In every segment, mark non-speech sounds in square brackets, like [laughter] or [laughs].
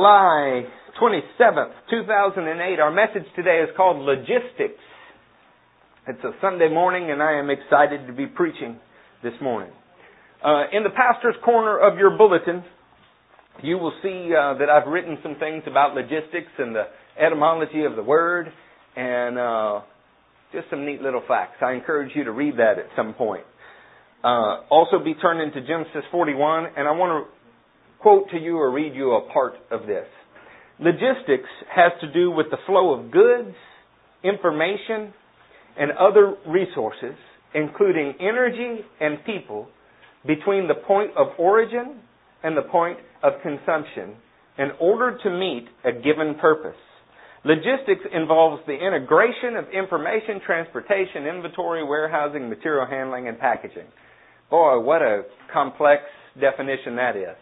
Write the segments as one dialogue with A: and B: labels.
A: July 27th, 2008. Our message today is called Logistics. It's a Sunday morning and I am excited to be preaching this morning. Uh, in the pastor's corner of your bulletin, you will see uh, that I've written some things about logistics and the etymology of the word and uh, just some neat little facts. I encourage you to read that at some point. Uh, also be turned into Genesis 41 and I want to quote to you or read you a part of this. Logistics has to do with the flow of goods, information, and other resources, including energy and people, between the point of origin and the point of consumption in order to meet a given purpose. Logistics involves the integration of information, transportation, inventory, warehousing, material handling, and packaging. Boy, what a complex definition that is.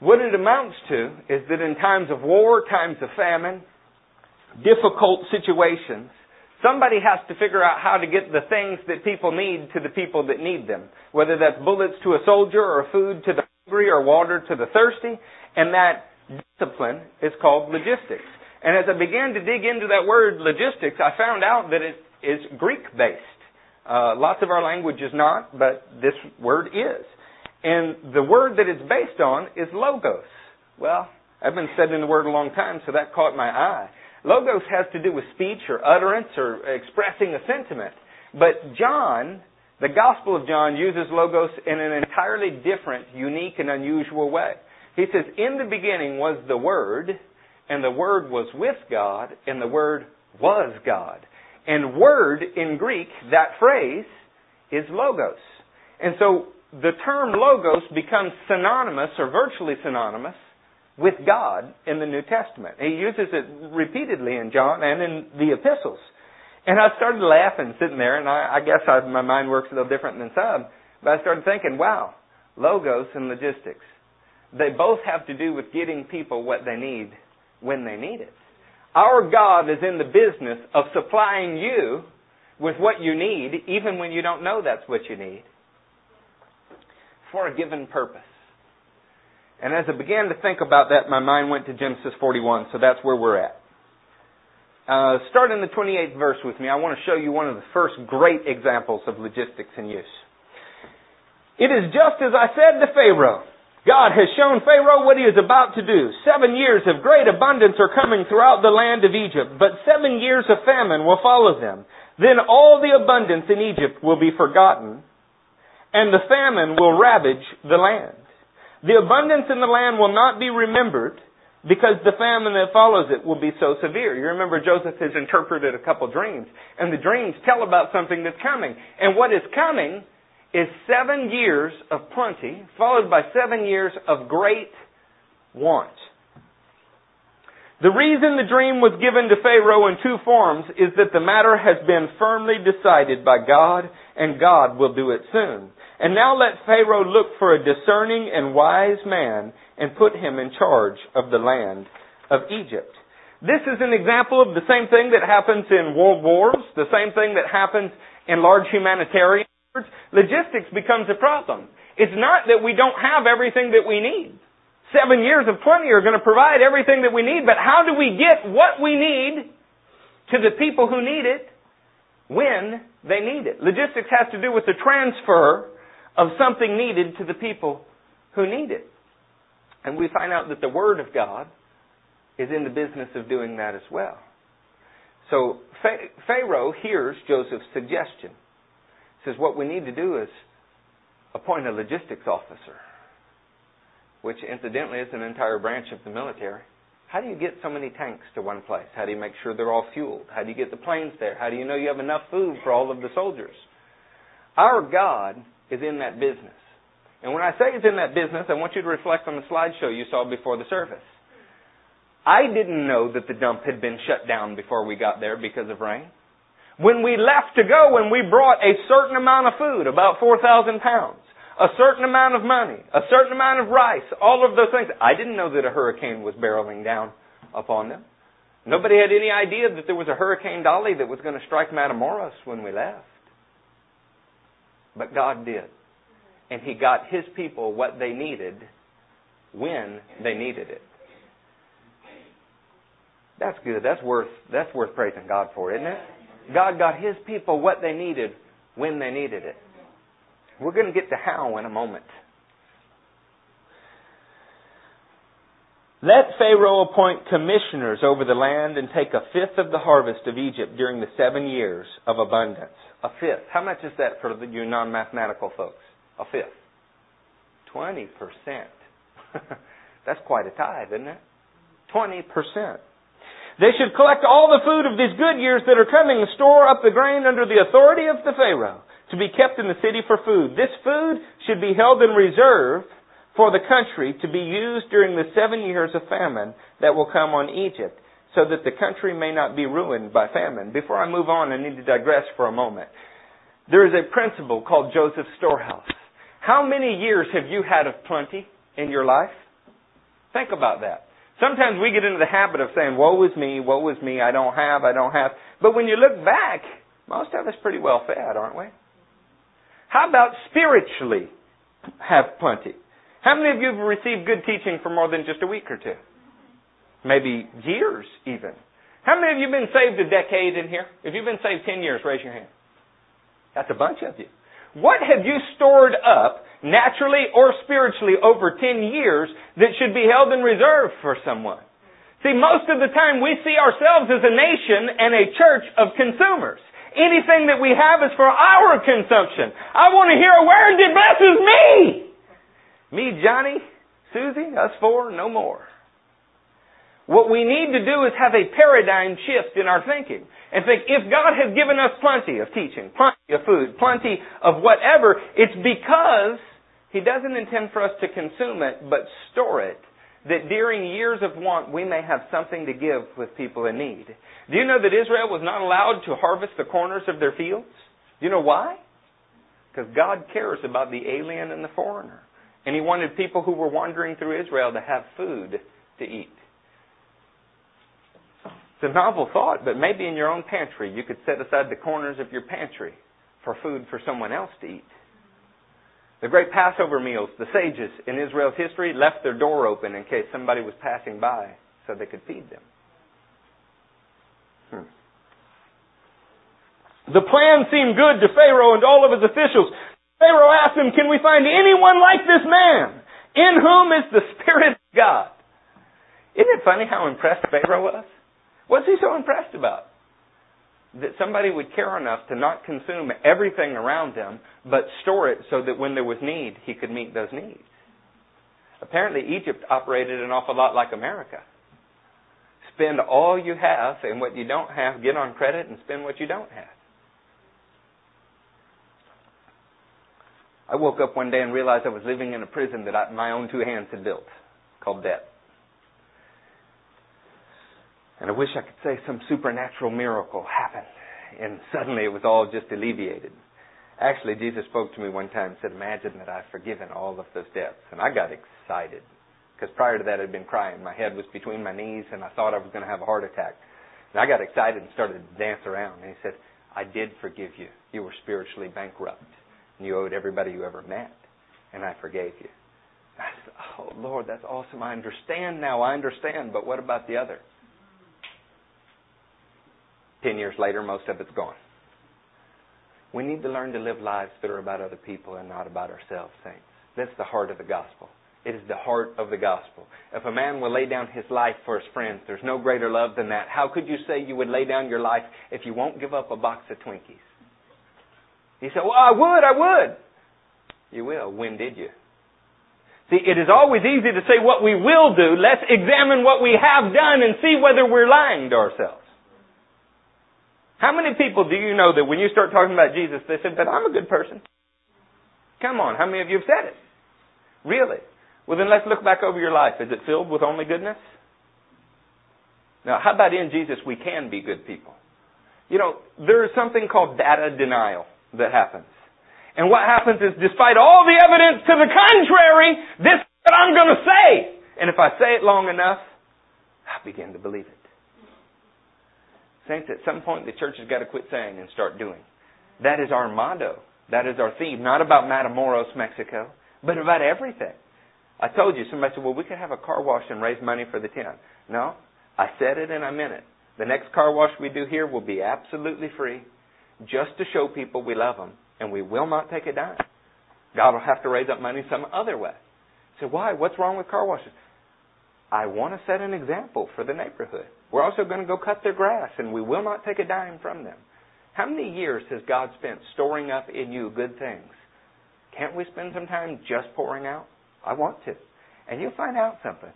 A: What it amounts to is that in times of war, times of famine, difficult situations, somebody has to figure out how to get the things that people need to the people that need them. Whether that's bullets to a soldier or food to the hungry or water to the thirsty. And that discipline is called logistics. And as I began to dig into that word logistics, I found out that it is Greek based. Uh, lots of our language is not, but this word is. And the word that it's based on is logos. Well, I've been studying the word a long time, so that caught my eye. Logos has to do with speech or utterance or expressing a sentiment. But John, the Gospel of John, uses logos in an entirely different, unique, and unusual way. He says, In the beginning was the Word, and the Word was with God, and the Word was God. And Word in Greek, that phrase, is logos. And so the term logos becomes synonymous or virtually synonymous with God in the New Testament. He uses it repeatedly in John and in the epistles. And I started laughing sitting there, and I, I guess I, my mind works a little different than some, but I started thinking, wow, logos and logistics. They both have to do with getting people what they need when they need it. Our God is in the business of supplying you with what you need, even when you don't know that's what you need for a given purpose. And as I began to think about that, my mind went to Genesis 41, so that's where we're at. Uh, start in the 28th verse with me. I want to show you one of the first great examples of logistics in use. It is just as I said to Pharaoh. God has shown Pharaoh what he is about to do. Seven years of great abundance are coming throughout the land of Egypt, but seven years of famine will follow them. Then all the abundance in Egypt will be forgotten, and the famine will ravage the land. The abundance in the land will not be remembered because the famine that follows it will be so severe. You remember Joseph has interpreted a couple dreams, and the dreams tell about something that's coming. And what is coming is seven years of plenty, followed by seven years of great want. The reason the dream was given to Pharaoh in two forms is that the matter has been firmly decided by God, and God will do it soon. And now let Pharaoh look for a discerning and wise man and put him in charge of the land of Egypt. This is an example of the same thing that happens in world wars, the same thing that happens in large humanitarian efforts. Logistics becomes a problem. It's not that we don't have everything that we need. Seven years of plenty are going to provide everything that we need, but how do we get what we need to the people who need it when they need it? Logistics has to do with the transfer of something needed to the people who need it. And we find out that the Word of God is in the business of doing that as well. So Pharaoh hears Joseph's suggestion. He says, What we need to do is appoint a logistics officer, which incidentally is an entire branch of the military. How do you get so many tanks to one place? How do you make sure they're all fueled? How do you get the planes there? How do you know you have enough food for all of the soldiers? Our God is in that business. And when I say it's in that business, I want you to reflect on the slideshow you saw before the service. I didn't know that the dump had been shut down before we got there because of rain. When we left to go and we brought a certain amount of food, about 4,000 pounds, a certain amount of money, a certain amount of rice, all of those things, I didn't know that a hurricane was barreling down upon them. Nobody had any idea that there was a Hurricane Dolly that was going to strike Matamoros when we left. But God did. And He got His people what they needed when they needed it. That's good. That's worth that's worth praising God for, isn't it? God got his people what they needed when they needed it. We're going to get to how in a moment. Let Pharaoh appoint commissioners over the land and take a fifth of the harvest of Egypt during the seven years of abundance. A fifth. How much is that for you non mathematical folks? A fifth. 20%. [laughs] That's quite a tithe, isn't it? 20%. They should collect all the food of these good years that are coming and store up the grain under the authority of the Pharaoh to be kept in the city for food. This food should be held in reserve for the country to be used during the seven years of famine that will come on Egypt so that the country may not be ruined by famine. Before I move on, I need to digress for a moment. There is a principle called Joseph's storehouse. How many years have you had of plenty in your life? Think about that. Sometimes we get into the habit of saying, woe is me, woe is me, I don't have, I don't have. But when you look back, most of us pretty well fed, aren't we? How about spiritually have plenty? How many of you have received good teaching for more than just a week or two? Maybe years even. How many of you have been saved a decade in here? If you've been saved 10 years, raise your hand. That's a bunch of you. What have you stored up naturally or spiritually over 10 years that should be held in reserve for someone? See, most of the time we see ourselves as a nation and a church of consumers. Anything that we have is for our consumption. I want to hear a word that blesses me. Me, Johnny, Susie, us four, no more. What we need to do is have a paradigm shift in our thinking and think if God has given us plenty of teaching, plenty of food, plenty of whatever, it's because He doesn't intend for us to consume it, but store it. That during years of want, we may have something to give with people in need. Do you know that Israel was not allowed to harvest the corners of their fields? Do you know why? Because God cares about the alien and the foreigner. And He wanted people who were wandering through Israel to have food to eat. It's a novel thought, but maybe in your own pantry you could set aside the corners of your pantry for food for someone else to eat. The great Passover meals, the sages in Israel's history left their door open in case somebody was passing by so they could feed them. Hmm. The plan seemed good to Pharaoh and all of his officials. Pharaoh asked him, Can we find anyone like this man in whom is the Spirit of God? Isn't it funny how impressed Pharaoh was? What's he so impressed about? That somebody would care enough to not consume everything around him, but store it so that when there was need, he could meet those needs. Apparently, Egypt operated an awful lot like America. Spend all you have, and what you don't have, get on credit and spend what you don't have. I woke up one day and realized I was living in a prison that I, my own two hands had built, called debt. And I wish I could say some supernatural miracle happened. And suddenly it was all just alleviated. Actually, Jesus spoke to me one time and said, Imagine that I've forgiven all of those debts. And I got excited. Because prior to that, I'd been crying. My head was between my knees, and I thought I was going to have a heart attack. And I got excited and started to dance around. And he said, I did forgive you. You were spiritually bankrupt. And you owed everybody you ever met. And I forgave you. I said, Oh, Lord, that's awesome. I understand now. I understand. But what about the other? Ten years later, most of it's gone. We need to learn to live lives that are about other people and not about ourselves, saints. That's the heart of the gospel. It is the heart of the gospel. If a man will lay down his life for his friends, there's no greater love than that. How could you say you would lay down your life if you won't give up a box of Twinkies? He said, Well, I would, I would. You will. When did you? See, it is always easy to say what we will do. Let's examine what we have done and see whether we're lying to ourselves. How many people do you know that when you start talking about Jesus, they say, but I'm a good person? Come on, how many of you have said it? Really? Well, then let's look back over your life. Is it filled with only goodness? Now, how about in Jesus we can be good people? You know, there is something called data denial that happens. And what happens is, despite all the evidence to the contrary, this is what I'm going to say. And if I say it long enough, I begin to believe it. Saints, at some point the church has got to quit saying and start doing. That is our motto. That is our theme. Not about Matamoros, Mexico, but about everything. I told you, somebody said, well, we could have a car wash and raise money for the tent. No, I said it and I meant it. The next car wash we do here will be absolutely free just to show people we love them and we will not take a dime. God will have to raise up money some other way. So why? What's wrong with car washes? I want to set an example for the neighborhood. We're also going to go cut their grass and we will not take a dime from them. How many years has God spent storing up in you good things? Can't we spend some time just pouring out? I want to. And you'll find out something.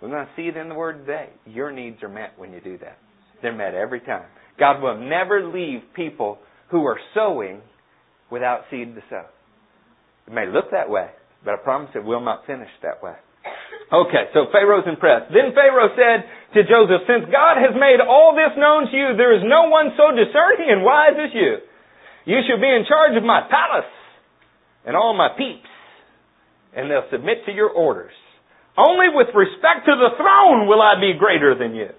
A: We're going to see it in the Word today. Your needs are met when you do that. They're met every time. God will never leave people who are sowing without seed to sow. It may look that way, but I promise it will not finish that way. Okay, so Pharaoh's impressed. Then Pharaoh said to Joseph, Since God has made all this known to you, there is no one so discerning and wise as you. You shall be in charge of my palace and all my peeps, and they'll submit to your orders. Only with respect to the throne will I be greater than you.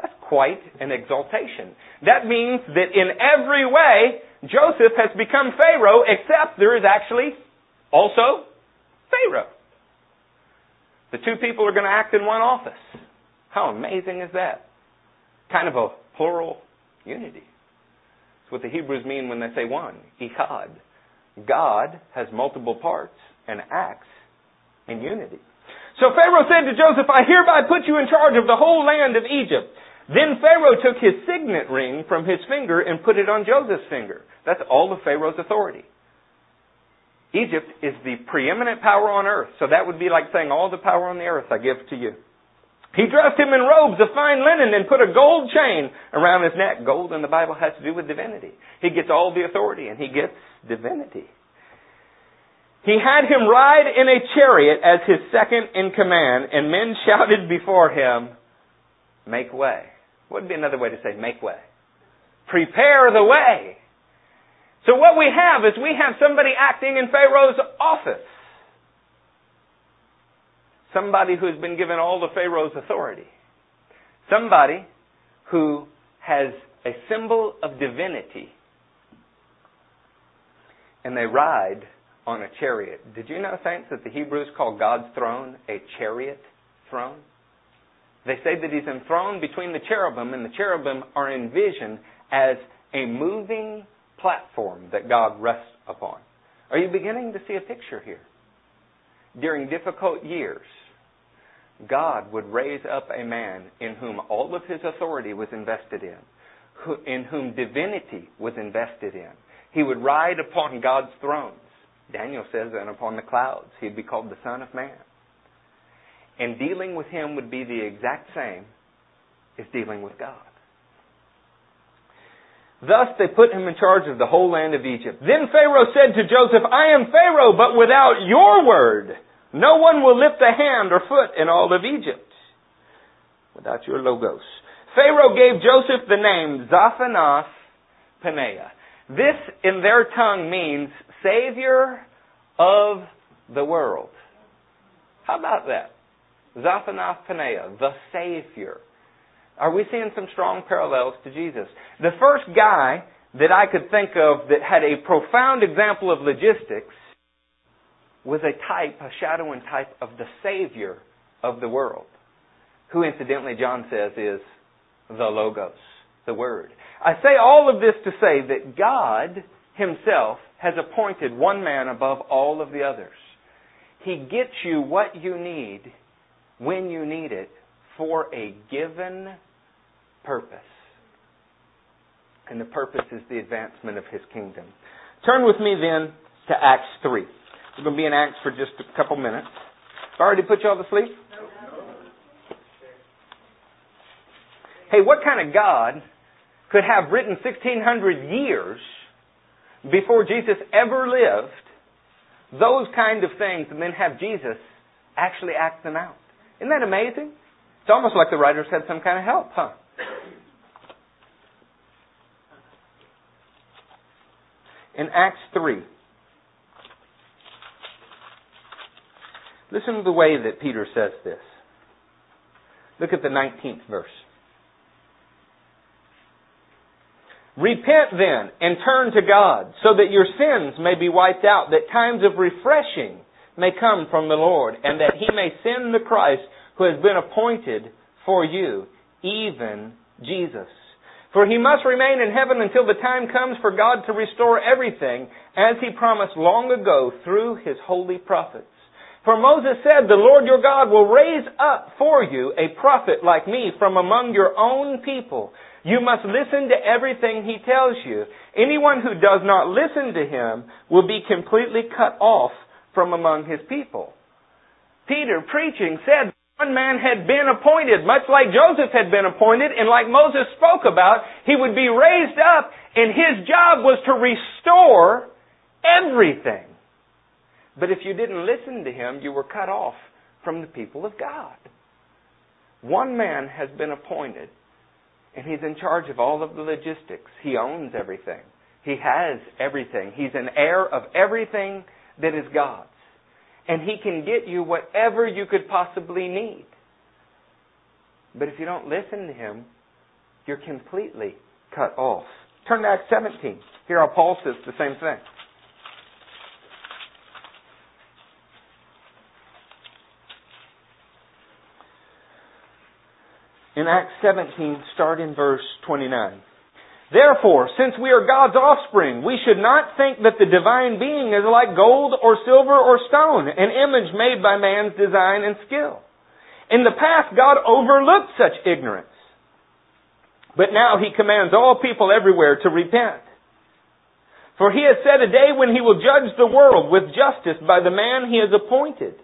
A: That's quite an exaltation. That means that in every way, Joseph has become Pharaoh, except there is actually also Pharaoh. The two people are going to act in one office. How amazing is that? Kind of a plural unity. It's what the Hebrews mean when they say one, echad. God has multiple parts and acts in unity. So Pharaoh said to Joseph, I hereby put you in charge of the whole land of Egypt. Then Pharaoh took his signet ring from his finger and put it on Joseph's finger. That's all of Pharaoh's authority. Egypt is the preeminent power on earth. So that would be like saying, all the power on the earth I give to you. He dressed him in robes of fine linen and put a gold chain around his neck. Gold in the Bible has to do with divinity. He gets all the authority and he gets divinity. He had him ride in a chariot as his second in command, and men [laughs] shouted before him, Make way. What would be another way to say make way? Prepare the way. So what we have is we have somebody acting in Pharaoh's office. Somebody who has been given all the Pharaoh's authority. Somebody who has a symbol of divinity. And they ride on a chariot. Did you know, saints, that the Hebrews call God's throne a chariot throne? They say that he's enthroned between the cherubim, and the cherubim are envisioned as a moving platform that God rests upon. Are you beginning to see a picture here? During difficult years, God would raise up a man in whom all of his authority was invested in, in whom divinity was invested in. He would ride upon God's thrones. Daniel says, and upon the clouds. He'd be called the Son of Man. And dealing with him would be the exact same as dealing with God. Thus they put him in charge of the whole land of Egypt. Then Pharaoh said to Joseph, I am Pharaoh, but without your word, no one will lift a hand or foot in all of Egypt. Without your logos. Pharaoh gave Joseph the name Zaphanath Paneah. This in their tongue means Savior of the world. How about that? Zaphanath Paneah, the Savior are we seeing some strong parallels to Jesus? The first guy that I could think of that had a profound example of logistics was a type, a shadow and type of the Savior of the world, who incidentally John says is the Logos, the Word. I say all of this to say that God Himself has appointed one man above all of the others. He gets you what you need when you need it for a given purpose. And the purpose is the advancement of His kingdom. Turn with me then to Acts 3. We're going to be in Acts for just a couple minutes. Already put you all to sleep? Hey, what kind of God could have written 1600 years before Jesus ever lived those kind of things and then have Jesus actually act them out? Isn't that amazing? It's almost like the writers had some kind of help, huh? In Acts 3, listen to the way that Peter says this. Look at the 19th verse. Repent then and turn to God so that your sins may be wiped out, that times of refreshing may come from the Lord, and that he may send the Christ who has been appointed for you, even Jesus. For he must remain in heaven until the time comes for God to restore everything, as he promised long ago through his holy prophets. For Moses said, The Lord your God will raise up for you a prophet like me from among your own people. You must listen to everything he tells you. Anyone who does not listen to him will be completely cut off from among his people. Peter, preaching, said one man had been appointed, much like Joseph had been appointed, and like Moses spoke about, he would be raised up, and his job was to restore everything. But if you didn't listen to him, you were cut off from the people of God. One man has been appointed, and he's in charge of all of the logistics. He owns everything. He has everything. He's an heir of everything that is God's. And He can get you whatever you could possibly need. But if you don't listen to Him, you're completely cut off. Turn to Acts 17. Here how Paul says the same thing. In Acts 17, start in verse 29. Therefore, since we are God's offspring, we should not think that the divine being is like gold or silver or stone, an image made by man's design and skill. In the past, God overlooked such ignorance. But now he commands all people everywhere to repent. For he has set a day when he will judge the world with justice by the man he has appointed.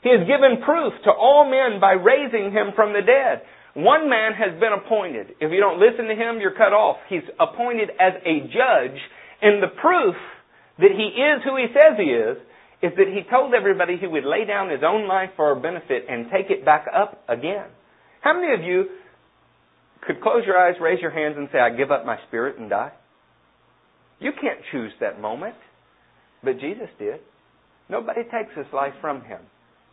A: He has given proof to all men by raising him from the dead. One man has been appointed. If you don't listen to him, you're cut off. He's appointed as a judge, and the proof that he is who he says he is is that he told everybody he would lay down his own life for our benefit and take it back up again. How many of you could close your eyes, raise your hands, and say, I give up my spirit and die? You can't choose that moment, but Jesus did. Nobody takes his life from him.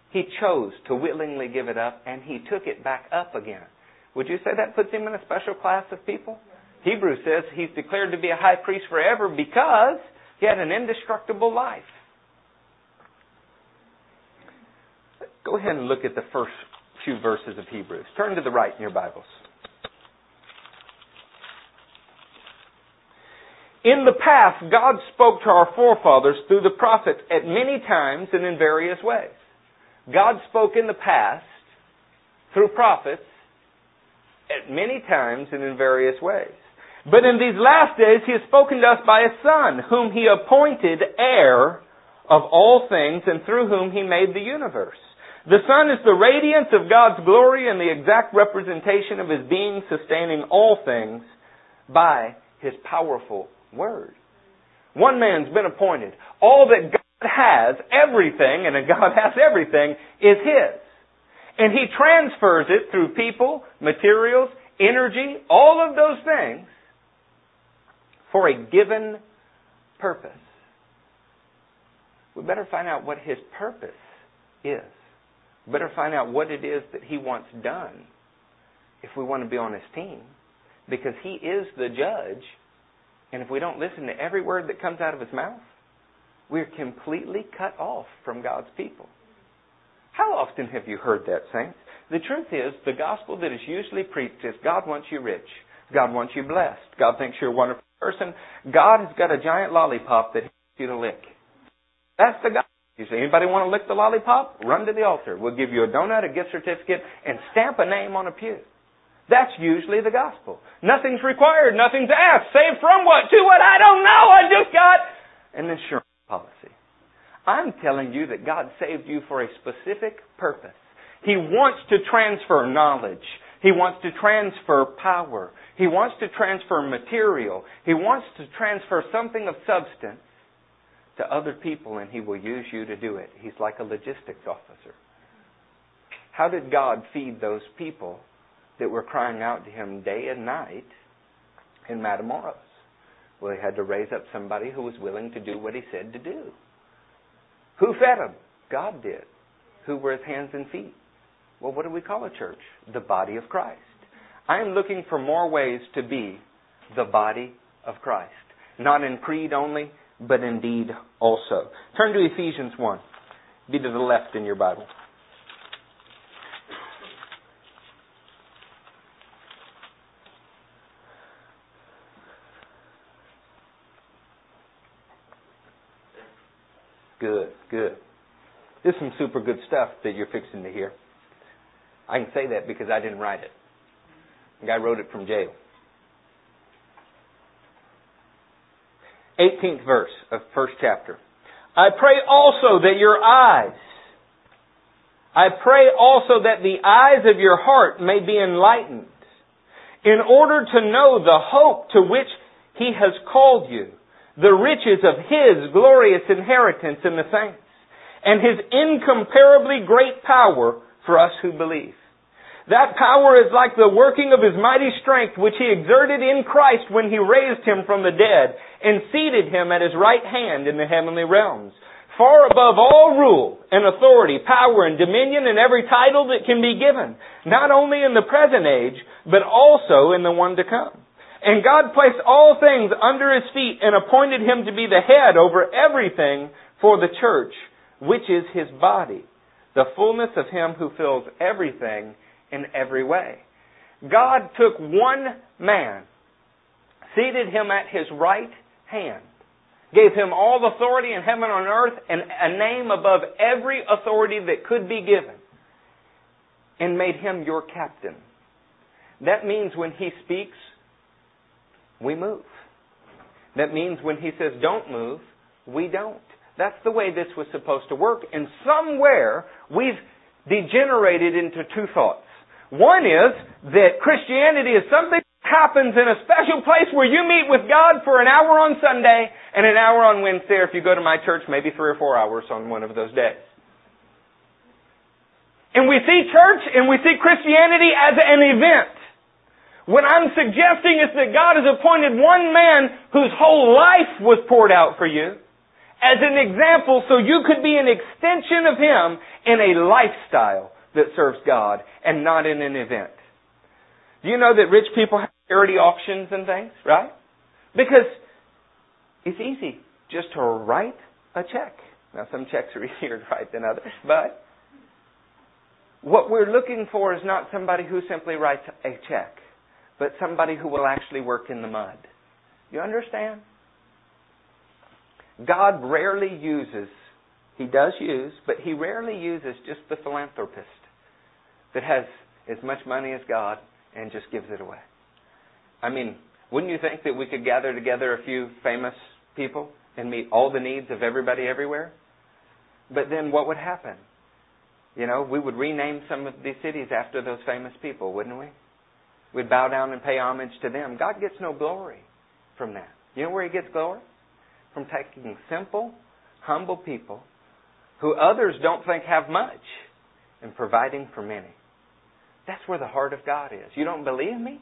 A: He chose to willingly give it up, and he took it back up again. Would you say that puts him in a special class of people? Hebrews says he's declared to be a high priest forever because he had an indestructible life. Go ahead and look at the first few verses of Hebrews. Turn to the right in your Bibles. In the past, God spoke to our forefathers through the prophets at many times and in various ways. God spoke in the past through prophets at many times and in various ways. But in these last days, He has spoken to us by a Son, whom He appointed heir of all things and through whom He made the universe. The Son is the radiance of God's glory and the exact representation of His being, sustaining all things by His powerful Word. One man's been appointed. All that God has everything, and God has everything, is His. And He transfers it through people, materials, energy, all of those things for a given purpose. We better find out what His purpose is. We better find out what it is that He wants done if we want to be on His team. Because He is the judge, and if we don't listen to every word that comes out of His mouth, we're completely cut off from God's people. How often have you heard that, saints? The truth is, the gospel that is usually preached is God wants you rich. God wants you blessed. God thinks you're a wonderful person. God has got a giant lollipop that he wants you to lick. That's the gospel. You say, anybody want to lick the lollipop? Run to the altar. We'll give you a donut, a gift certificate, and stamp a name on a pew. That's usually the gospel. Nothing's required. Nothing's asked. Saved from what? To what? I don't know. I just got an insurance policy. I'm telling you that God saved you for a specific purpose. He wants to transfer knowledge. He wants to transfer power. He wants to transfer material. He wants to transfer something of substance to other people, and He will use you to do it. He's like a logistics officer. How did God feed those people that were crying out to Him day and night in Matamoros? Well, he had to raise up somebody who was willing to do what he said to do. Who fed him? God did. Who were his hands and feet? Well, what do we call a church? The body of Christ. I am looking for more ways to be the body of Christ. Not in creed only, but in deed also. Turn to Ephesians 1. Be to the left in your Bible. Good, good. This is some super good stuff that you're fixing to hear. I can say that because I didn't write it. The guy wrote it from jail. 18th verse of first chapter. I pray also that your eyes, I pray also that the eyes of your heart may be enlightened in order to know the hope to which he has called you, the riches of his glorious inheritance in the saints, and his incomparably great power for us who believe. That power is like the working of his mighty strength which he exerted in Christ when he raised him from the dead and seated him at his right hand in the heavenly realms. Far above all rule and authority, power and dominion and every title that can be given, not only in the present age, but also in the one to come. And God placed all things under his feet and appointed him to be the head over everything for the church, which is his body, the fullness of him who fills everything in every way. God took one man, seated him at his right hand, gave him all authority in heaven and earth, and a name above every authority that could be given, and made him your captain. That means when he speaks, we move. That means when he says don't move, we don't. That's the way this was supposed to work. And somewhere we've degenerated into two thoughts. One is that Christianity is something that happens in a special place where you meet with God for an hour on Sunday and an hour on Wednesday, or if you go to my church, maybe three or four hours on one of those days. And we see church and we see Christianity as an event. What I'm suggesting is that God has appointed one man whose whole life was poured out for you as an example so you could be an extension of Him in a lifestyle that serves God and not in an event. Do you know that rich people have charity auctions and things, right? Because it's easy just to write a check. Now, some checks are [laughs] easier to write than others, but what we're looking for is not somebody who simply writes a check, but somebody who will actually work in the mud. You understand? God rarely uses, He does use, but He rarely uses just the philanthropist that has as much money as God and just gives it away. I mean, wouldn't you think that we could gather together a few famous people and meet all the needs of everybody everywhere? But then what would happen? You know, we would rename some of these cities after those famous people, wouldn't we? We'd bow down and pay homage to them. God gets no glory from that. You know where He gets glory? From taking simple, humble people who others don't think have much and providing for many. That's where the heart of God is. You don't believe me?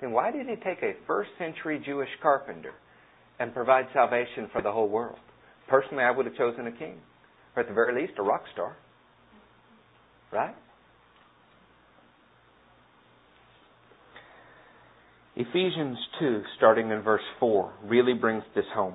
A: Then why did he take a first century Jewish carpenter and provide salvation for the whole world? Personally, I would have chosen a king, or at the very least, a rock star. Right? Ephesians 2, starting in verse 4, really brings this home.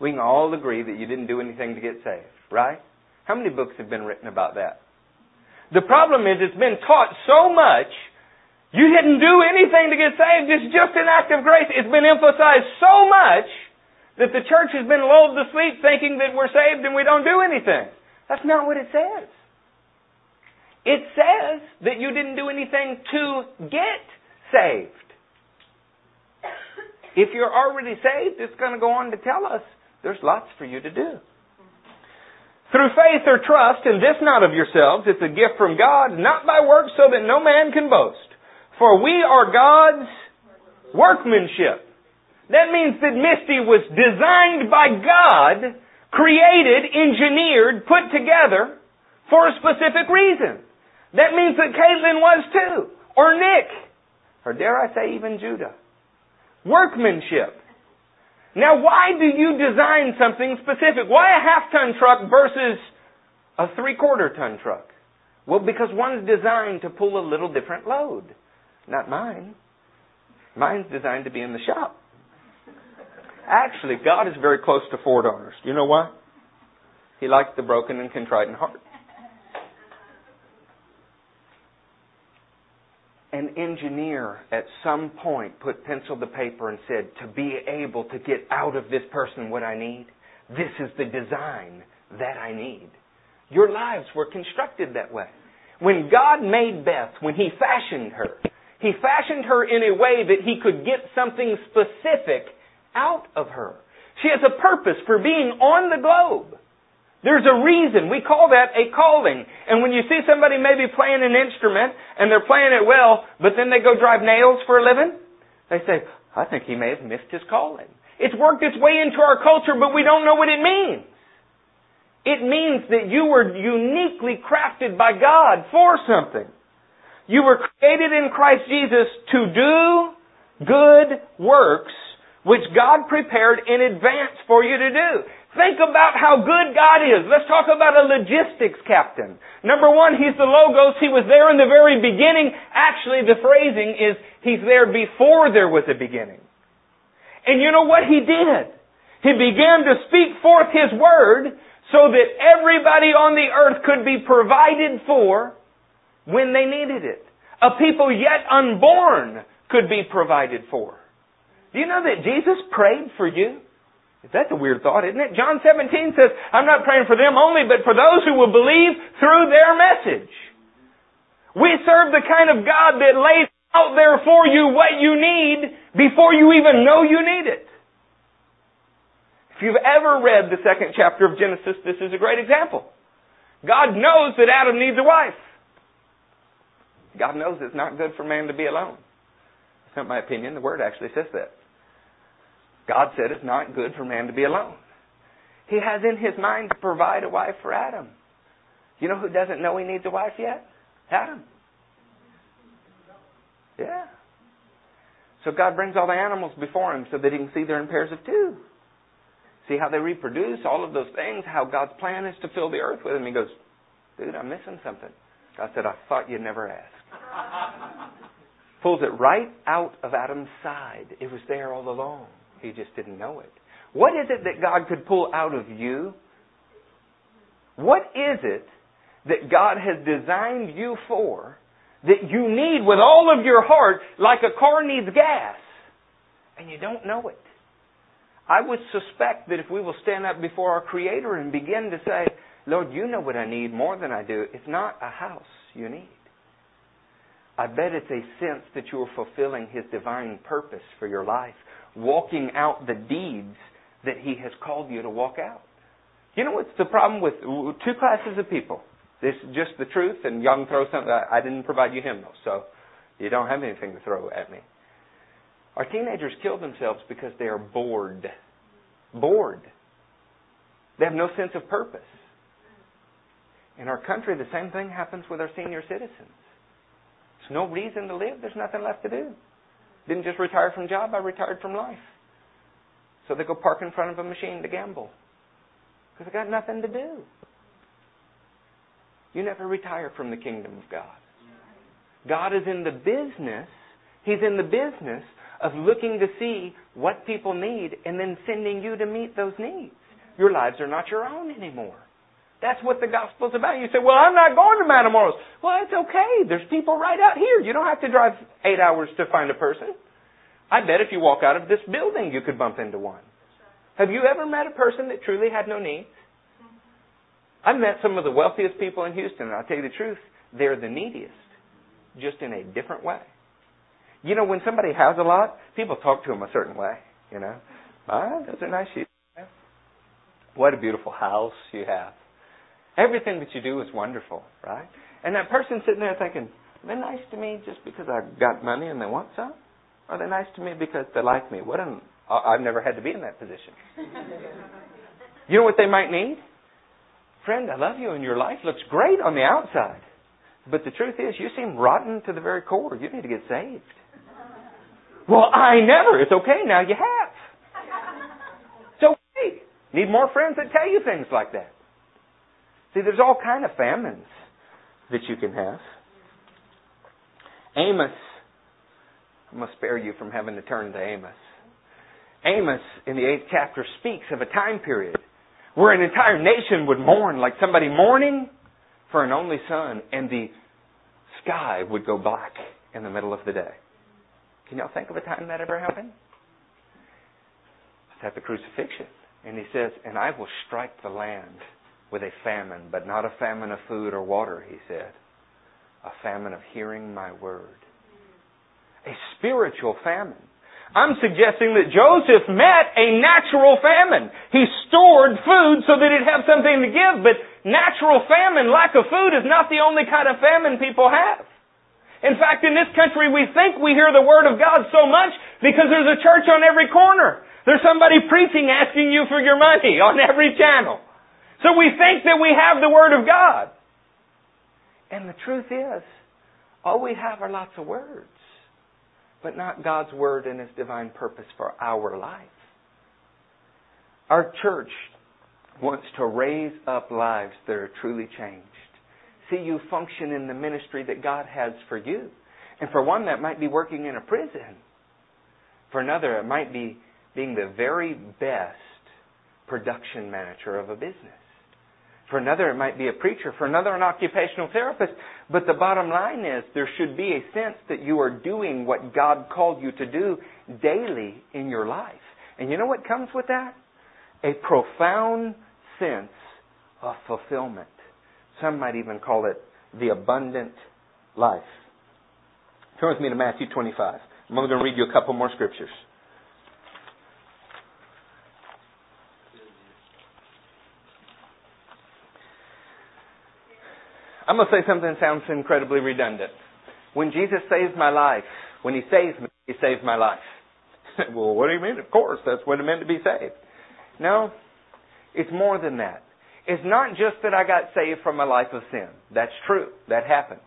A: we can all agree that you didn't do anything to get saved, right? How many books have been written about that? The problem is it's been taught so much, you didn't do anything to get saved, it's just an act of grace. It's been emphasized so much that the church has been lulled to sleep thinking that we're saved and we don't do anything. That's not what it says. It says that you didn't do anything to get saved. If you're already saved, it's going to go on to tell us there's lots for you to do. Through faith or trust, and this not of yourselves, it's a gift from God, not by works, so that no man can boast. For we are God's workmanship. That means that Misty was designed by God created, engineered, put together for a specific reason. That means that Caitlin was too. Or Nick. Or dare I say even Judah. Workmanship. Now why do you design something specific? Why a half ton truck versus a three quarter ton truck? Well, because one's designed to pull a little different load. Not mine. Mine's designed to be in the shop. Actually, God is very close to Ford owners. Do you know why? He likes the broken and contrite in heart. An engineer at some point put pencil to paper and said, to be able to get out of this person what I need, this is the design that I need. Your lives were constructed that way. When God made Beth, when He fashioned her, He fashioned her in a way that He could get something specific out of her. She has a purpose for being on the globe. There's a reason. We call that a calling. And when you see somebody maybe playing an instrument and they're playing it well, but then they go drive nails for a living, they say, I think he may have missed his calling. It's worked its way into our culture, but we don't know what it means. It means that you were uniquely crafted by God for something. You were created in Christ Jesus to do good works which God prepared in advance for you to do. Think about how good God is. Let's talk about a logistics captain. Number one, He's the Logos. He was there in the very beginning. Actually, the phrasing is He's there before there was a beginning. And you know what He did? He began to speak forth His Word so that everybody on the earth could be provided for when they needed it. A people yet unborn could be provided for. Do you know that Jesus prayed for you? That's a weird thought, isn't it? John 17 says, I'm not praying for them only, but for those who will believe through their message. We serve the kind of God that lays out there for you what you need before you even know you need it. If you've ever read the second chapter of Genesis, this is a great example. God knows that Adam needs a wife. God knows it's not good for man to be alone. That's not my opinion. The Word actually says that. God said it's not good for man to be alone. He has in his mind to provide a wife for Adam. You know who doesn't know he needs a wife yet? Adam. Yeah. So God brings all the animals before him so that he can see they're in pairs of two see how they reproduce, all of those things, how God's plan is to fill the earth with them. He goes, dude, I'm missing something. God said, I thought you'd never ask. [laughs] Pulls it right out of Adam's side. It was there all along. He just didn't know it. What is it that God could pull out of you? What is it that God has designed you for that you need with all of your heart like a car needs gas and you don't know it? I would suspect that if we will stand up before our Creator and begin to say, Lord, you know what I need more than I do, it's not a house you need. I bet it's a sense that you are fulfilling His divine purpose for your life, walking out the deeds that He has called you to walk out. You know what's the problem with two classes of people? This is just the truth, and y'all throw something. I didn't provide you hymnals, so you don't have anything to throw at me. Our teenagers kill themselves because they are bored. Bored. They have no sense of purpose. In our country, the same thing happens with our senior citizens. There's no reason to live. There's nothing left to do. Didn't just retire from job, I retired from life. So they go park in front of a machine to gamble. Because they got nothing to do. You never retire from the kingdom of God. God is in the business, He's in the business of looking to see what people need and then sending you to meet those needs. Your lives are not your own anymore. That's what the gospel's about. You say, well, I'm not going to Matamoros. Well, it's okay. There's people right out here. You don't have to drive eight hours to find a person. I bet if you walk out of this building, you could bump into one. Have you ever met a person that truly had no needs? I've met some of the wealthiest people in Houston, and I'll tell you the truth, they're the neediest, just in a different way. You know, when somebody has a lot, people talk to them a certain way. You know, ah, those are nice shoes. What a beautiful house you have. Everything that you do is wonderful, right? And that person sitting there thinking, are they nice to me just because I got money and they want some? Or are they nice to me because they like me? What an I've never had to be in that position. You know what they might need? Friend, I love you and your life looks great on the outside. But the truth is, you seem rotten to the very core. You need to get saved. Well, I never. It's okay. Now you have. It's okay. Need more friends that tell you things like that. See, there's all kind of famines that you can have. Amos, going to spare you from having to turn to Amos. Amos, in the eighth chapter, speaks of a time period where an entire nation would mourn like somebody mourning for an only son, and the sky would go black in the middle of the day. Can y'all think of a time that ever happened? It's at the crucifixion. And he says, And I will strike the land with a famine, but not a famine of food or water, he said. A famine of hearing my word. A spiritual famine. I'm suggesting that Joseph met a natural famine. He stored food so that he'd have something to give, but natural famine, lack of food, is not the only kind of famine people have. In fact, in this country, we think we hear the Word of God so much because there's a church on every corner. There's somebody preaching asking you for your money on every channel. So we think that we have the Word of God. And the truth is, all we have are lots of words but not God's Word and His divine purpose for our life. Our church wants to raise up lives that are truly changed. See you function in the ministry that God has for you. And for one, that might be working in a prison. For another, it might be being the very best production manager of a business. For another, it might be a preacher. For another, an occupational therapist. But the bottom line is there should be a sense that you are doing what God called you to do daily in your life. And you know what comes with that? A profound sense of fulfillment. Some might even call it the abundant life. Turn with me to Matthew 25. I'm only going to read you a couple more scriptures. I'm going to say something that sounds incredibly redundant. When Jesus saves my life, when He saves me, He saves my life. [laughs] well, what do you mean? Of course, that's what it meant to be saved. No, it's more than that. It's not just that I got saved from a life of sin. That's true. That happened.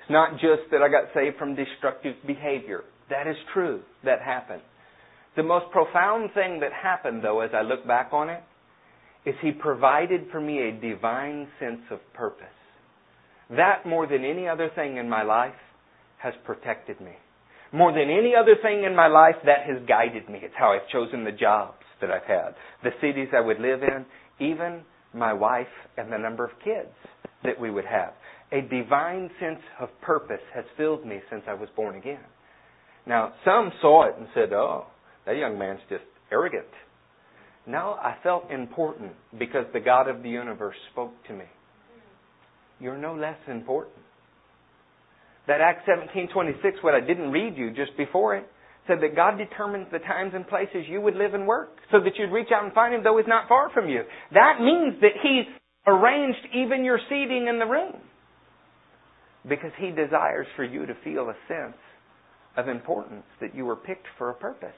A: It's not just that I got saved from destructive behavior. That is true. That happened. The most profound thing that happened, though, as I look back on it, is He provided for me a divine sense of purpose. That, more than any other thing in my life, has protected me. More than any other thing in my life, that has guided me. It's how I've chosen the jobs that I've had, the cities I would live in, even my wife and the number of kids that we would have. A divine sense of purpose has filled me since I was born again. Now, some saw it and said, oh, that young man's just arrogant. No, I felt important because the God of the universe spoke to me. You're no less important. That Acts 17:26, what I didn't read you just before it, said that God determines the times and places you would live and work so that you'd reach out and find him though he's not far from you. That means that he's arranged even your seating in the room because he desires for you to feel a sense of importance that you were picked for a purpose.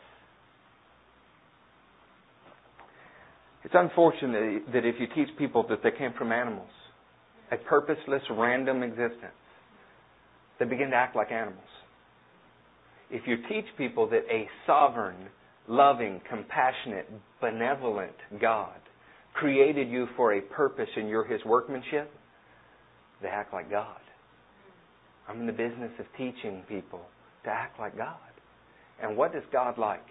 A: It's unfortunate that if you teach people that they came from animals, a purposeless, random existence, they begin to act like animals. If you teach people that a sovereign, loving, compassionate, benevolent God created you for a purpose and you're His workmanship, they act like God. I'm in the business of teaching people to act like God. And what is God like?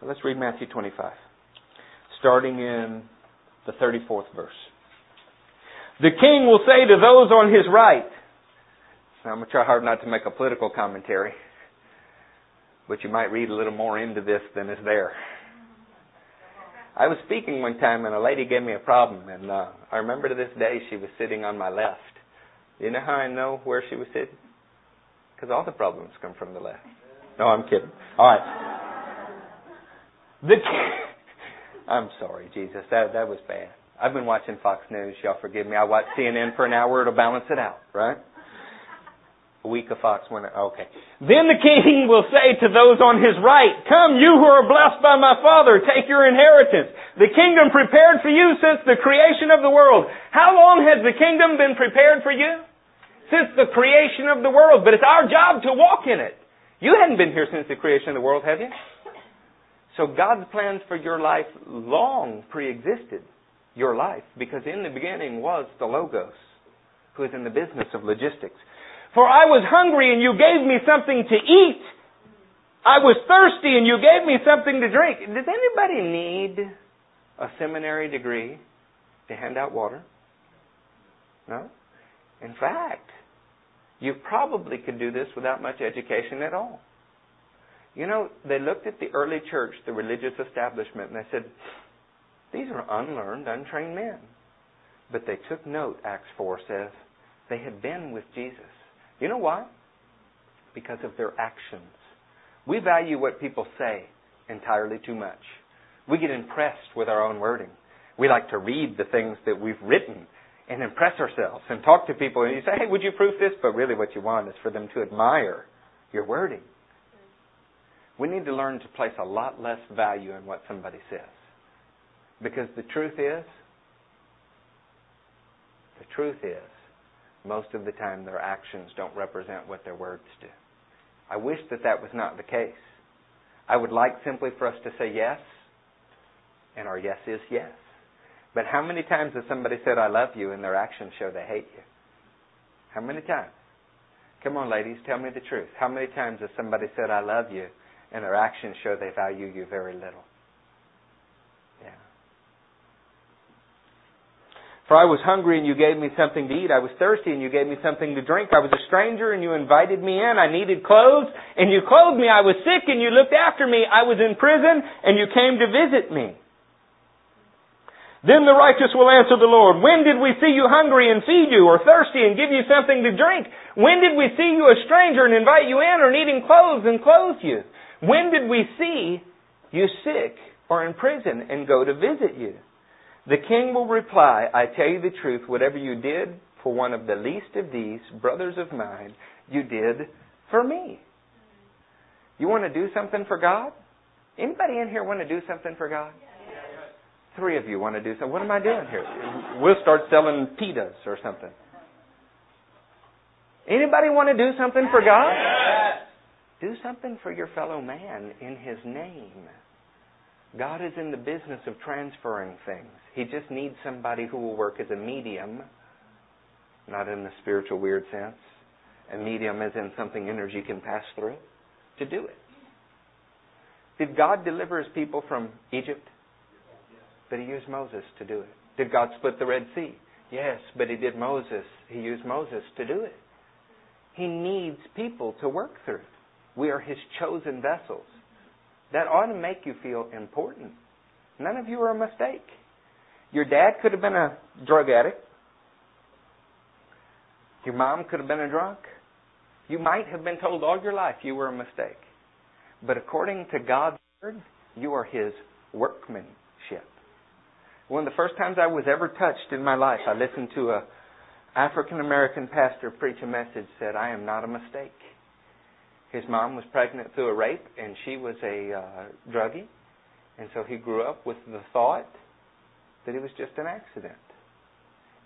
A: Well, let's read Matthew 25 starting in the 34th verse. The king will say to those on his right, now I'm going to try hard not to make a political commentary, but you might read a little more into this than is there. I was speaking one time and a lady gave me a problem, and uh, I remember to this day she was sitting on my left. You know how I know where she was sitting? Because all the problems come from the left. No, I'm kidding. All right. The I'm sorry, Jesus. That that was bad. I've been watching Fox News. Y'all forgive me. I watch CNN for an hour It'll balance it out, right? A week of Fox when okay. Then the king will say to those on his right, Come, you who are blessed by my father, take your inheritance. The kingdom prepared for you since the creation of the world. How long has the kingdom been prepared for you? Since the creation of the world. But it's our job to walk in it. You hadn't been here since the creation of the world, have you? So God's plans for your life long pre-existed your life because in the beginning was the Logos who is in the business of logistics. For I was hungry and you gave me something to eat. I was thirsty and you gave me something to drink. Does anybody need a seminary degree to hand out water? No? In fact, you probably could do this without much education at all. You know, they looked at the early church, the religious establishment, and they said, these are unlearned, untrained men. But they took note, Acts 4 says, they had been with Jesus. You know why? Because of their actions. We value what people say entirely too much. We get impressed with our own wording. We like to read the things that we've written and impress ourselves and talk to people and you say, hey, would you proof this? But really what you want is for them to admire your wording. We need to learn to place a lot less value in what somebody says. Because the truth is, the truth is, most of the time their actions don't represent what their words do. I wish that that was not the case. I would like simply for us to say yes, and our yes is yes. But how many times has somebody said, I love you, and their actions show they hate you? How many times? Come on, ladies, tell me the truth. How many times has somebody said, I love you, and their actions show they value you very little? Yeah. For I was hungry and you gave me something to eat. I was thirsty and you gave me something to drink. I was a stranger and you invited me in. I needed clothes and you clothed me. I was sick and you looked after me. I was in prison and you came to visit me. Then the righteous will answer the Lord, When did we see you hungry and feed you, or thirsty and give you something to drink? When did we see you a stranger and invite you in, or needing clothes and clothe you? When did we see you sick or in prison and go to visit you? The king will reply, I tell you the truth, whatever you did for one of the least of these brothers of mine, you did for me. You want to do something for God? Anybody in here want to do something for God? Three of you want to do something. What am I doing here? We'll start selling pitas or something. Anybody want to do something for God? Do something for your fellow man in His name. God is in the business of transferring things. He just needs somebody who will work as a medium, not in the spiritual weird sense. A medium as in something energy can pass through, to do it. Did God deliver his people from Egypt? But he used Moses to do it. Did God split the Red Sea? Yes, but he did Moses. He used Moses to do it. He needs people to work through. We are his chosen vessels. That ought to make you feel important. None of you are a mistake. Your dad could have been a drug addict. Your mom could have been a drunk. You might have been told all your life you were a mistake. But according to God's word, you are his workmanship. One of the first times I was ever touched in my life, I listened to a African American pastor preach a message said, I am not a mistake. His mom was pregnant through a rape, and she was a uh, druggie. And so he grew up with the thought that it was just an accident.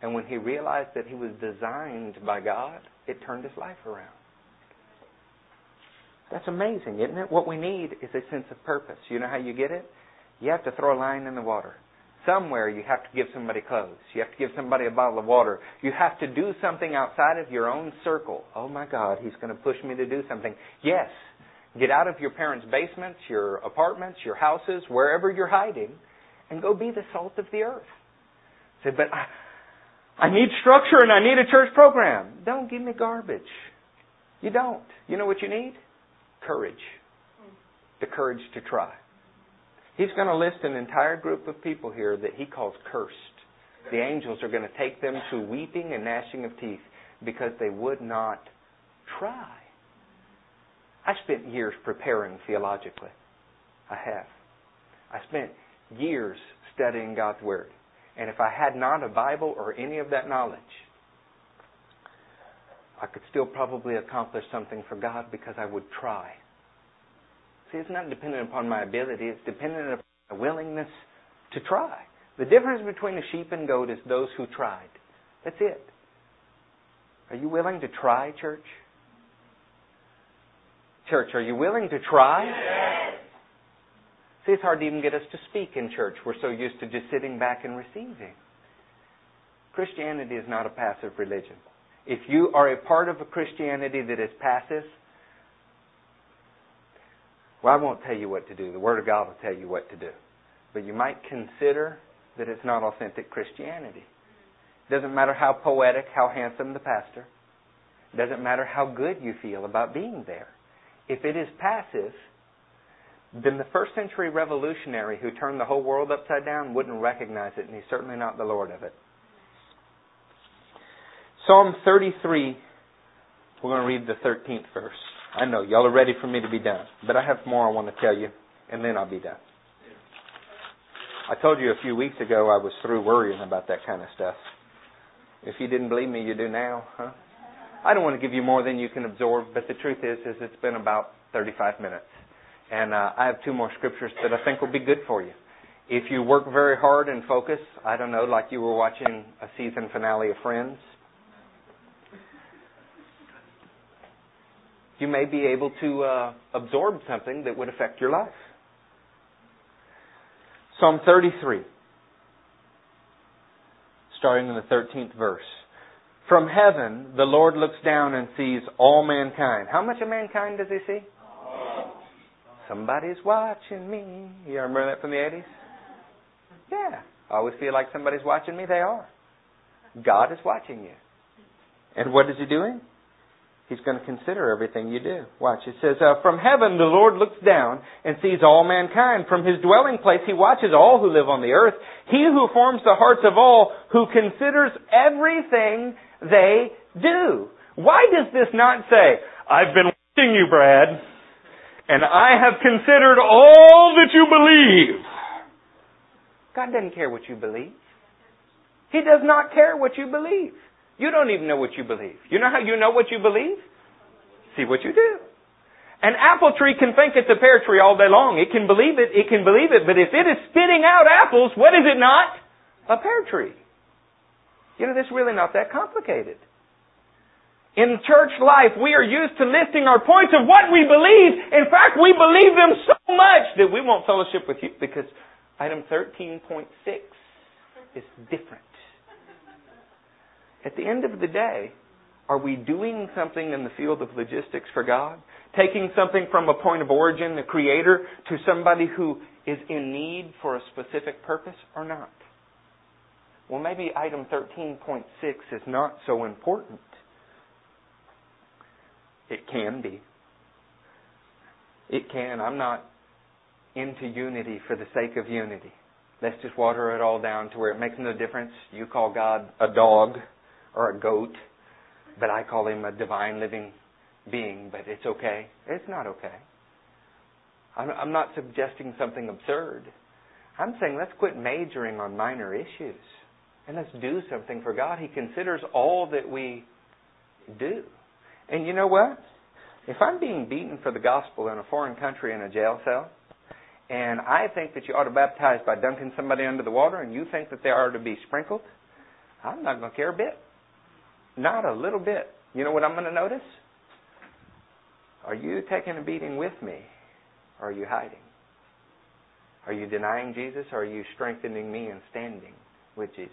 A: And when he realized that he was designed by God, it turned his life around. That's amazing, isn't it? What we need is a sense of purpose. You know how you get it? You have to throw a line in the water. Somewhere you have to give somebody clothes. You have to give somebody a bottle of water. You have to do something outside of your own circle. Oh my God, he's going to push me to do something. Yes, get out of your parents' basements, your apartments, your houses, wherever you're hiding, and go be the salt of the earth. Say, but I, I need structure and I need a church program. Don't give me garbage. You don't. You know what you need? Courage. The courage to try. He's going to list an entire group of people here that he calls cursed. The angels are going to take them to weeping and gnashing of teeth because they would not try. I spent years preparing theologically. I have. I spent years studying God's Word. And if I had not a Bible or any of that knowledge, I could still probably accomplish something for God because I would try. It's not dependent upon my ability, it's dependent upon my willingness to try. The difference between a sheep and goat is those who tried. That's it. Are you willing to try, church? Church, are you willing to try? Yes. See, it's hard to even get us to speak in church. We're so used to just sitting back and receiving. Christianity is not a passive religion. If you are a part of a Christianity that is passive, well, I won't tell you what to do. The Word of God will tell you what to do. But you might consider that it's not authentic Christianity. It doesn't matter how poetic, how handsome the pastor. It doesn't matter how good you feel about being there. If it is passive, then the first century revolutionary who turned the whole world upside down wouldn't recognize it, and he's certainly not the Lord of it. Psalm 33, we're going to read the 13th verse. I know, y'all are ready for me to be done, but I have more I want to tell you, and then I'll be done. I told you a few weeks ago I was through worrying about that kind of stuff. If you didn't believe me, you do now, huh? I don't want to give you more than you can absorb, but the truth is, is it's been about 35 minutes, and uh, I have two more scriptures that I think will be good for you. If you work very hard and focus, I don't know, like you were watching a season finale of Friends, you may be able to uh, absorb something that would affect your life. Psalm 33, starting in the 13th verse. From heaven, the Lord looks down and sees all mankind. How much of mankind does he see? Somebody's watching me. You remember that from the 80s? Yeah. I always feel like somebody's watching me. They are. God is watching you. And what is he doing? He's going to consider everything you do. Watch. It says, uh, From heaven the Lord looks down and sees all mankind. From his dwelling place he watches all who live on the earth. He who forms the hearts of all, who considers everything they do. Why does this not say, I've been watching you, Brad, and I have considered all that you believe? God doesn't care what you believe. He does not care what you believe. You don't even know what you believe. You know how you know what you believe? See what you do. An apple tree can think it's a pear tree all day long. It can believe it, it can believe it, but if it is spitting out apples, what is it not? A pear tree. You know, this is really not that complicated. In church life, we are used to listing our points of what we believe. In fact, we believe them so much that we won't fellowship with you because item 13.6 is different. At the end of the day, are we doing something in the field of logistics for God? Taking something from a point of origin, the Creator, to somebody who is in need for a specific purpose or not? Well, maybe item 13.6 is not so important. It can be. It can. I'm not into unity for the sake of unity. Let's just water it all down to where it makes no difference. You call God a dog or a goat, but I call him a divine living being, but it's okay. It's not okay. I'm, I'm not suggesting something absurd. I'm saying let's quit majoring on minor issues and let's do something for God. He considers all that we do. And you know what? If I'm being beaten for the gospel in a foreign country in a jail cell, and I think that you ought to baptize by dunking somebody under the water, and you think that they are to be sprinkled, I'm not going to care a bit. Not a little bit. You know what I'm going to notice? Are you taking a beating with me? Or are you hiding? Are you denying Jesus or are you strengthening me and standing with Jesus?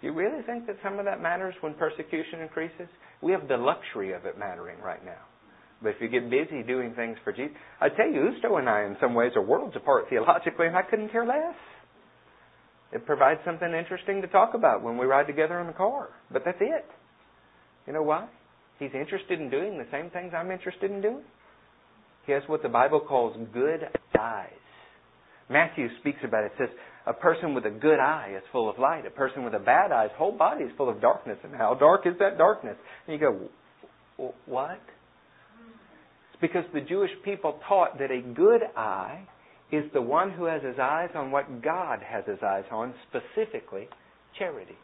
A: Do you really think that some of that matters when persecution increases? We have the luxury of it mattering right now. But if you get busy doing things for Jesus, I tell you, Usto and I, in some ways, are worlds apart theologically, and I couldn't care less. It provides something interesting to talk about when we ride together in the car. But that's it. You know why? He's interested in doing the same things I'm interested in doing. He has what the Bible calls good eyes. Matthew speaks about it. It says, a person with a good eye is full of light. A person with a bad eye, his whole body is full of darkness. And how dark is that darkness? And you go, what? It's because the Jewish people taught that a good eye is the one who has his eyes on what God has his eyes on, specifically charity.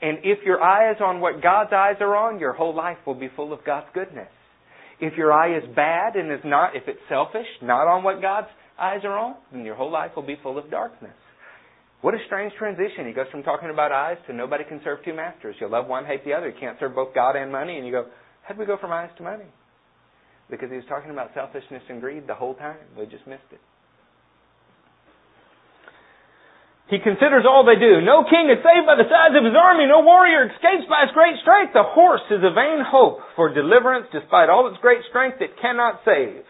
A: And if your eye is on what God's eyes are on, your whole life will be full of God's goodness. If your eye is bad and is not, if it's selfish, not on what God's eyes are on, then your whole life will be full of darkness. What a strange transition. He goes from talking about eyes to nobody can serve two masters. You'll love one, hate the other. You can't serve both God and money. And you go, how'd we go from eyes to money? Because he was talking about selfishness and greed the whole time. We just missed it. He considers all they do. No king is saved by the size of his army. No warrior escapes by his great strength. The horse is a vain hope for deliverance despite all its great strength it cannot save.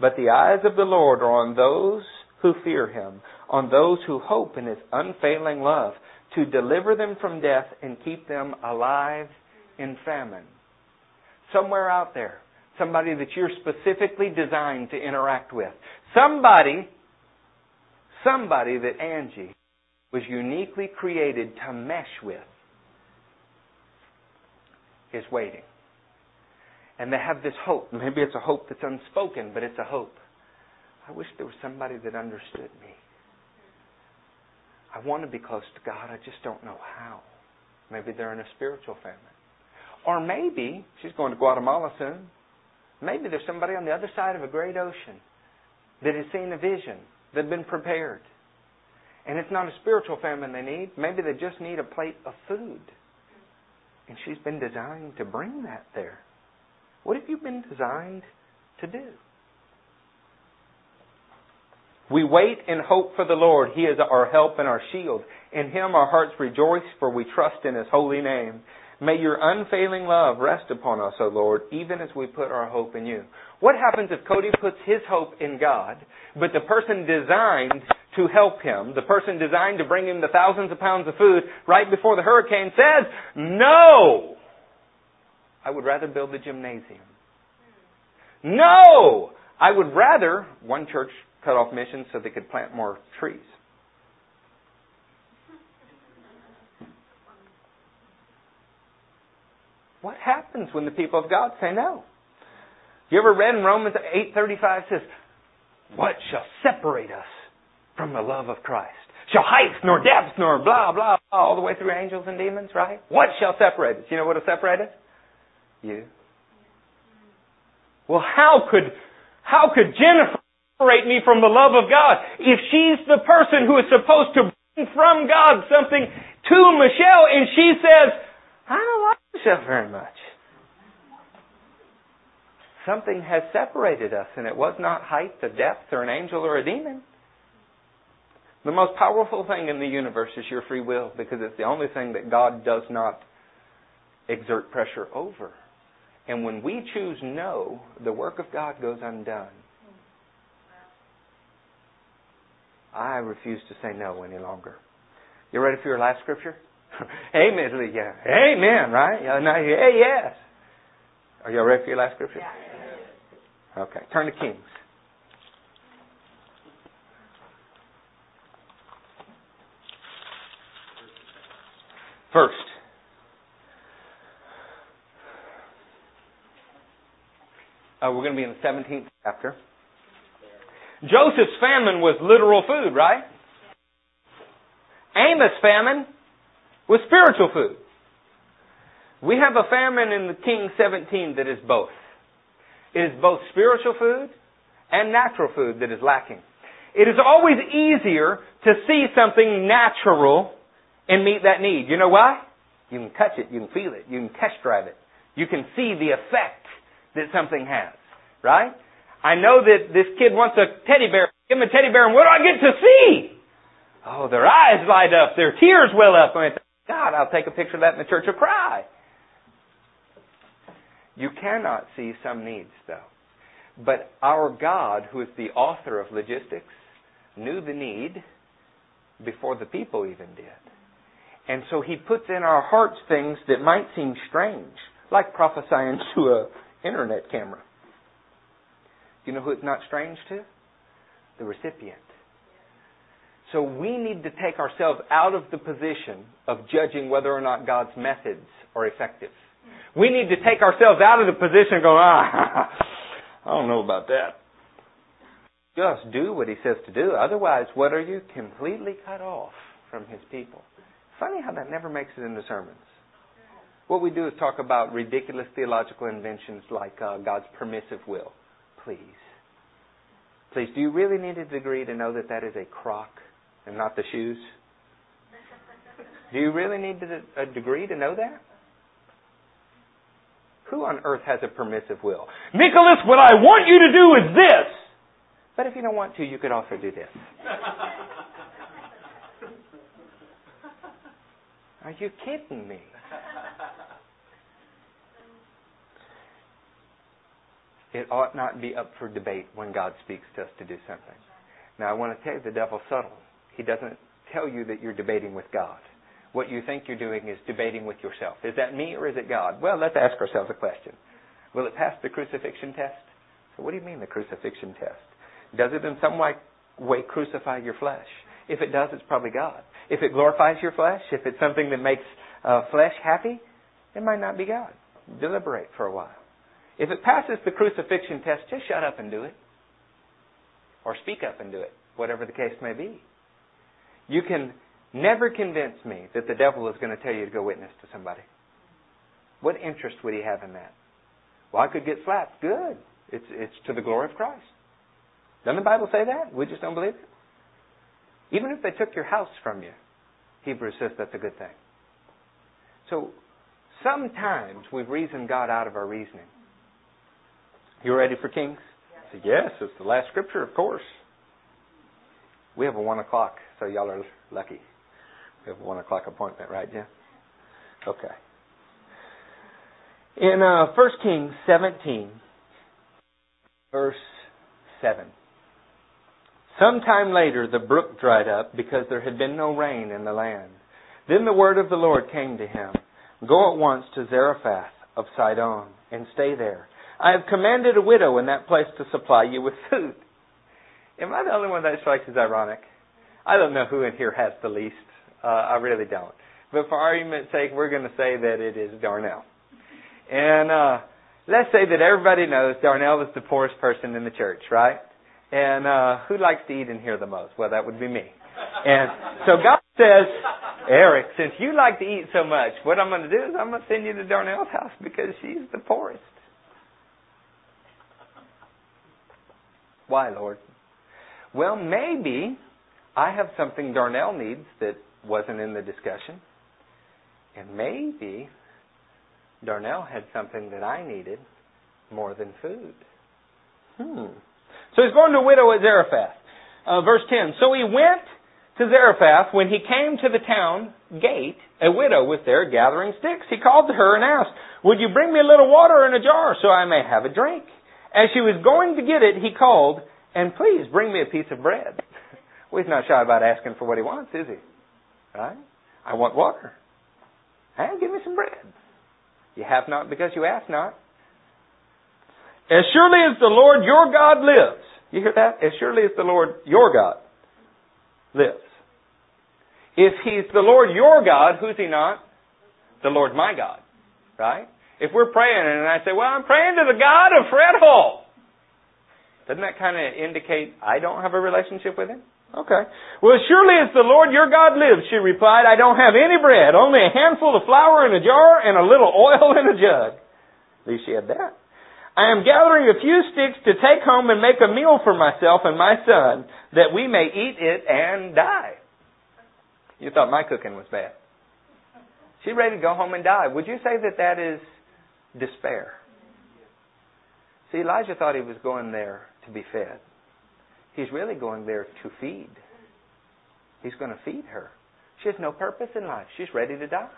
A: But the eyes of the Lord are on those who fear him, on those who hope in his unfailing love, to deliver them from death and keep them alive in famine. Somewhere out there, somebody that you're specifically designed to interact with. Somebody, somebody that Angie was uniquely created to mesh with is waiting. And they have this hope. Maybe it's a hope that's unspoken, but it's a hope. I wish there was somebody that understood me. I want to be close to God. I just don't know how. Maybe they're in a spiritual famine. Or maybe she's going to Guatemala soon. Maybe there's somebody on the other side of a great ocean that has seen a vision, that has been prepared. And it's not a spiritual famine they need. Maybe they just need a plate of food. And she's been designed to bring that there. What have you been designed to do? We wait and hope for the Lord. He is our help and our shield. In Him our hearts rejoice, for we trust in His holy name. May your unfailing love rest upon us, O Lord, even as we put our hope in you. What happens if Cody puts his hope in God, but the person designed to help him, the person designed to bring him the thousands of pounds of food right before the hurricane says, No! I would rather build a gymnasium. No! I would rather, one church cut off missions so they could plant more trees. What happens when the people of God say no? You ever read in Romans 8:35 says, "What shall separate us from the love of Christ? Shall heights nor depths nor blah blah blah all the way through angels and demons, right? What shall separate us? You know what will separate us? You. Well, how could how could Jennifer separate me from the love of God if she's the person who is supposed to bring from God something to Michelle and she says, I don't like Michelle very much. Something has separated us, and it was not height or depth or an angel or a demon. The most powerful thing in the universe is your free will because it's the only thing that God does not exert pressure over. And when we choose no, the work of God goes undone. I refuse to say no any longer. You ready for your last scripture? [laughs] Amen. Yeah. Amen, right? Yeah, hey, yes. Are you ready for your last scripture? Yeah. Okay. Turn to Kings. First. Uh, we're going to be in the 17th chapter. Joseph's famine was literal food, right? Amos' famine was spiritual food. We have a famine in the King 17 that is both. It is both spiritual food and natural food that is lacking. It is always easier to see something natural and meet that need. You know why? You can touch it, you can feel it, you can test drive it. You can see the effect that something has. Right? I know that this kid wants a teddy bear. Give him a teddy bear, and what do I get to see? Oh, their eyes light up, their tears well up. I mean, God, I'll take a picture of that in the church and cry. You cannot see some needs, though. But our God, who is the author of logistics, knew the need before the people even did. And so he puts in our hearts things that might seem strange, like prophesying [laughs] to a internet camera. You know who it's not strange to? The recipient. So we need to take ourselves out of the position of judging whether or not God's methods are effective. We need to take ourselves out of the position of going, ah, [laughs] I don't know about that. Just do what he says to do. Otherwise, what are you? Completely cut off from his people. Funny how that never makes it into sermons. What we do is talk about ridiculous theological inventions like uh, God's permissive will please. Please, do you really need a degree to know that that is a crock and not the shoes? Do you really need a degree to know that? Who on earth has a permissive will? Nicholas, what I want you to do is this. But if you don't want to, you could also do this. Are you kidding me? It ought not be up for debate when God speaks to us to do something. Now, I want to tell you the devil's subtle. He doesn't tell you that you're debating with God. What you think you're doing is debating with yourself. Is that me or is it God? Well, let's ask ourselves a question. Will it pass the crucifixion test? So, what do you mean the crucifixion test? Does it in some way, way crucify your flesh? If it does, it's probably God. If it glorifies your flesh, if it's something that makes uh, flesh happy, it might not be God. Deliberate for a while. If it passes the crucifixion test, just shut up and do it. Or speak up and do it, whatever the case may be. You can never convince me that the devil is going to tell you to go witness to somebody. What interest would he have in that? Well, I could get slapped. Good. It's, it's to the glory of Christ. Doesn't the Bible say that? We just don't believe it. Even if they took your house from you, Hebrews says that's a good thing. So sometimes we've reasoned God out of our reasoning. You ready for Kings? Yes. yes, it's the last scripture, of course. We have a one o'clock, so y'all are lucky. We have a one o'clock appointment, right, Jim? Okay. In uh, 1 Kings 17, verse 7. Sometime later, the brook dried up because there had been no rain in the land. Then the word of the Lord came to him Go at once to Zarephath of Sidon and stay there. I have commanded a widow in that place to supply you with food. Am I the only one that strikes as ironic? I don't know who in here has the least. Uh, I really don't. But for argument's sake, we're going to say that it is Darnell. And uh, let's say that everybody knows Darnell is the poorest person in the church, right? And uh, who likes to eat in here the most? Well, that would be me. And so God says, Eric, since you like to eat so much, what I'm going to do is I'm going to send you to Darnell's house because she's the poorest. Why, Lord? Well, maybe I have something Darnell needs that wasn't in the discussion. And maybe Darnell had something that I needed more than food. Hmm. So he's going to widow at Zarephath. Uh, verse 10. So he went to Zarephath. When he came to the town gate, a widow was there gathering sticks. He called to her and asked, Would you bring me a little water in a jar so I may have a drink? As she was going to get it, he called, And please bring me a piece of bread. [laughs] well, he's not shy about asking for what he wants, is he? Right? I want water. Hey, give me some bread. You have not because you ask not. As surely as the Lord your God lives. You hear that? As surely as the Lord your God lives. If he's the Lord your God, who's he not? The Lord my God. Right? If we're praying and I say, well, I'm praying to the God of Fred Hall. Doesn't that kind of indicate I don't have a relationship with him? Okay. Well, surely as the Lord your God lives, she replied, I don't have any bread, only a handful of flour in a jar and a little oil in a jug. At least she had that. I am gathering a few sticks to take home and make a meal for myself and my son, that we may eat it and die. You thought my cooking was bad. She's ready to go home and die. Would you say that that is despair? See, Elijah thought he was going there to be fed. He's really going there to feed. He's going to feed her. She has no purpose in life. She's ready to die.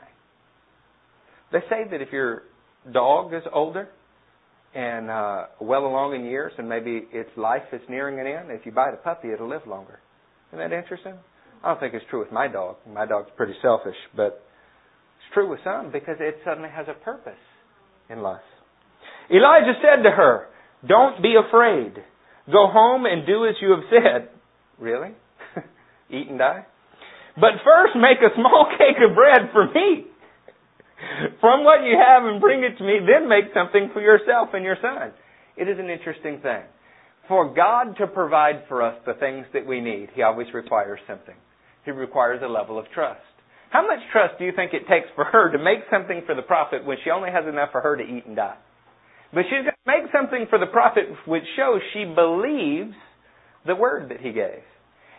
A: They say that if your dog is older and uh, well along in years and maybe its life is nearing an end, if you buy the puppy, it'll live longer. Isn't that interesting? I don't think it's true with my dog. My dog's pretty selfish, but it's true with some because it suddenly has a purpose in life. Elijah said to her, Don't be afraid. Go home and do as you have said. Really? [laughs] Eat and die? But first make a small [laughs] cake of bread for me. From what you have and bring it to me, then make something for yourself and your son. It is an interesting thing. For God to provide for us the things that we need, He always requires something. He requires a level of trust. How much trust do you think it takes for her to make something for the prophet when she only has enough for her to eat and die? But she's going to make something for the prophet which shows she believes the word that he gave.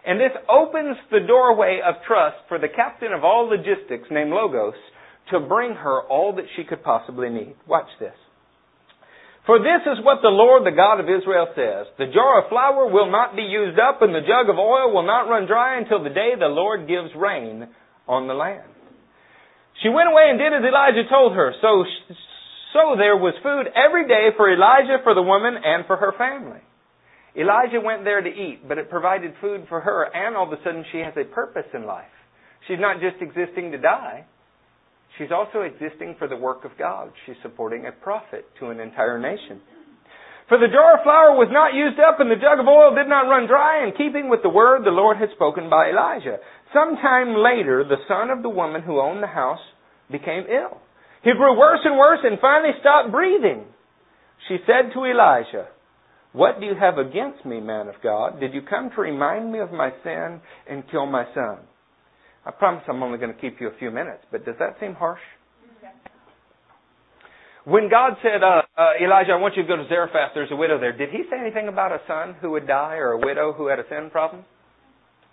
A: And this opens the doorway of trust for the captain of all logistics named Logos to bring her all that she could possibly need. Watch this. For this is what the Lord, the God of Israel says. The jar of flour will not be used up and the jug of oil will not run dry until the day the Lord gives rain on the land. She went away and did as Elijah told her. So, so there was food every day for Elijah, for the woman, and for her family. Elijah went there to eat, but it provided food for her, and all of a sudden she has a purpose in life. She's not just existing to die. She's also existing for the work of God. She's supporting a prophet to an entire nation. For the jar of flour was not used up and the jug of oil did not run dry in keeping with the word the Lord had spoken by Elijah. Sometime later, the son of the woman who owned the house became ill. He grew worse and worse and finally stopped breathing. She said to Elijah, What do you have against me, man of God? Did you come to remind me of my sin and kill my son? I promise I'm only going to keep you a few minutes, but does that seem harsh? When God said, uh, uh, Elijah, I want you to go to Zarephath, there's a widow there, did he say anything about a son who would die or a widow who had a sin problem?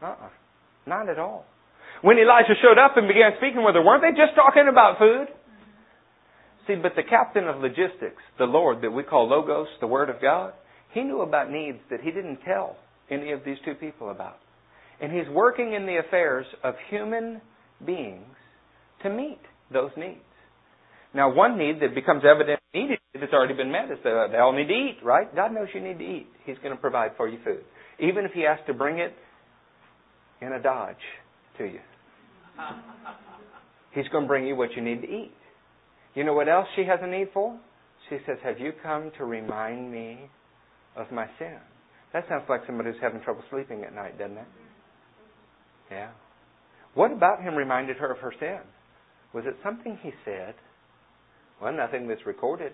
A: Uh-uh. Not at all. When Elijah showed up and began speaking with her, weren't they just talking about food? See, but the captain of logistics, the Lord that we call Logos, the Word of God, he knew about needs that he didn't tell any of these two people about. And He's working in the affairs of human beings to meet those needs. Now, one need that becomes evident needed that's already been met is that uh, they all need to eat, right? God knows you need to eat. He's going to provide for you food. Even if He has to bring it in a Dodge to you. He's going to bring you what you need to eat. You know what else she has a need for? She says, Have you come to remind me of my sin? That sounds like somebody who's having trouble sleeping at night, doesn't it? Yeah. What about him reminded her of her sin? Was it something he said? Well, nothing that's recorded.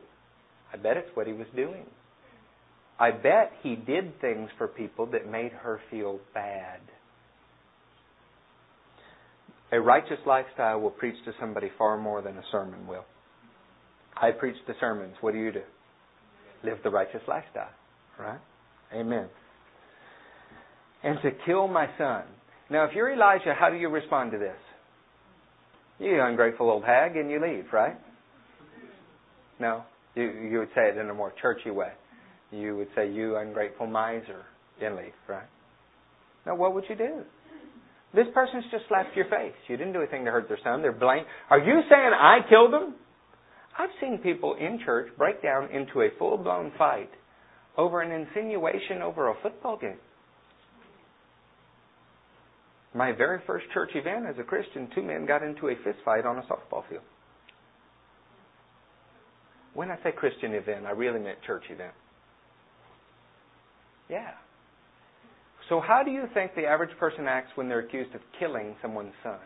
A: I bet it's what he was doing. I bet he did things for people that made her feel bad. A righteous lifestyle will preach to somebody far more than a sermon will. I preach the sermons. What do you do? Live the righteous lifestyle. Right? Amen. And to kill my son. Now, if you're Elijah, how do you respond to this? You ungrateful old hag, and you leave, right? No, you you would say it in a more churchy way. You would say, "You ungrateful miser," and leave, right? Now, what would you do? This person's just slapped your face. You didn't do anything to hurt their son. They're blame. Are you saying I killed them? I've seen people in church break down into a full-blown fight over an insinuation over a football game. My very first church event as a Christian, two men got into a fist fight on a softball field. When I say Christian event, I really meant church event. Yeah. So, how do you think the average person acts when they're accused of killing someone's son?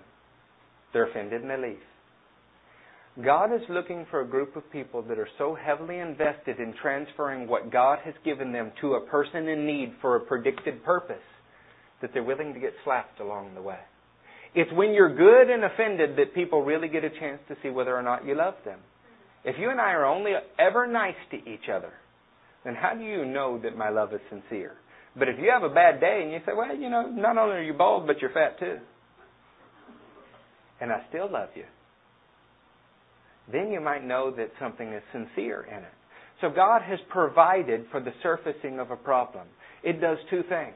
A: They're offended and they leave. God is looking for a group of people that are so heavily invested in transferring what God has given them to a person in need for a predicted purpose that they're willing to get slapped along the way. It's when you're good and offended that people really get a chance to see whether or not you love them. If you and I are only ever nice to each other, then how do you know that my love is sincere? But if you have a bad day and you say, well, you know, not only are you bald, but you're fat too, and I still love you, then you might know that something is sincere in it. So God has provided for the surfacing of a problem. It does two things.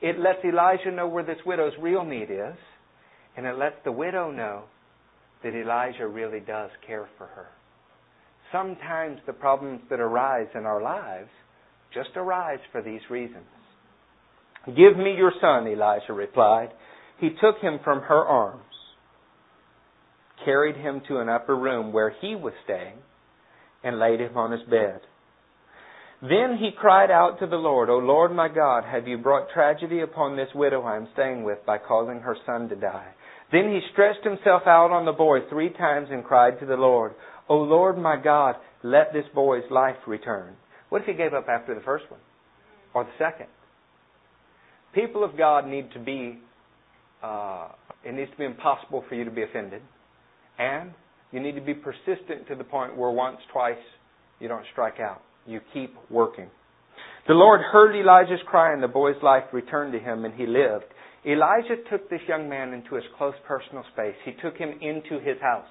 A: It lets Elijah know where this widow's real need is, and it lets the widow know that Elijah really does care for her. Sometimes the problems that arise in our lives just arise for these reasons. Give me your son, Elijah replied. He took him from her arms, carried him to an upper room where he was staying, and laid him on his bed. Then he cried out to the Lord, O Lord my God, have you brought tragedy upon this widow I am staying with by causing her son to die? Then he stretched himself out on the boy three times and cried to the Lord, O Lord my God, let this boy's life return. What if he gave up after the first one? Or the second? People of God need to be, uh, it needs to be impossible for you to be offended. And you need to be persistent to the point where once, twice, you don't strike out. You keep working. The Lord heard Elijah's cry and the boy's life returned to him and he lived. Elijah took this young man into his close personal space. He took him into his house.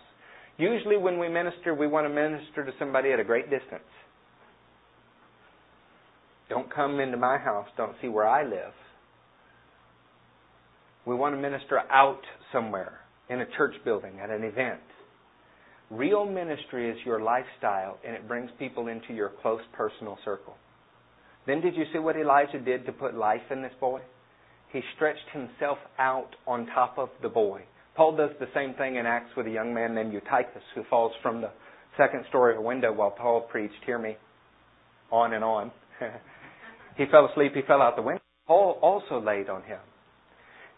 A: Usually when we minister, we want to minister to somebody at a great distance. Don't come into my house. Don't see where I live. We want to minister out somewhere in a church building, at an event. Real ministry is your lifestyle and it brings people into your close personal circle. Then did you see what Elijah did to put life in this boy? He stretched himself out on top of the boy. Paul does the same thing in Acts with a young man named Eutychus who falls from the second story of a window while Paul preached, hear me, on and on. [laughs] he fell asleep, he fell out the window. Paul also laid on him.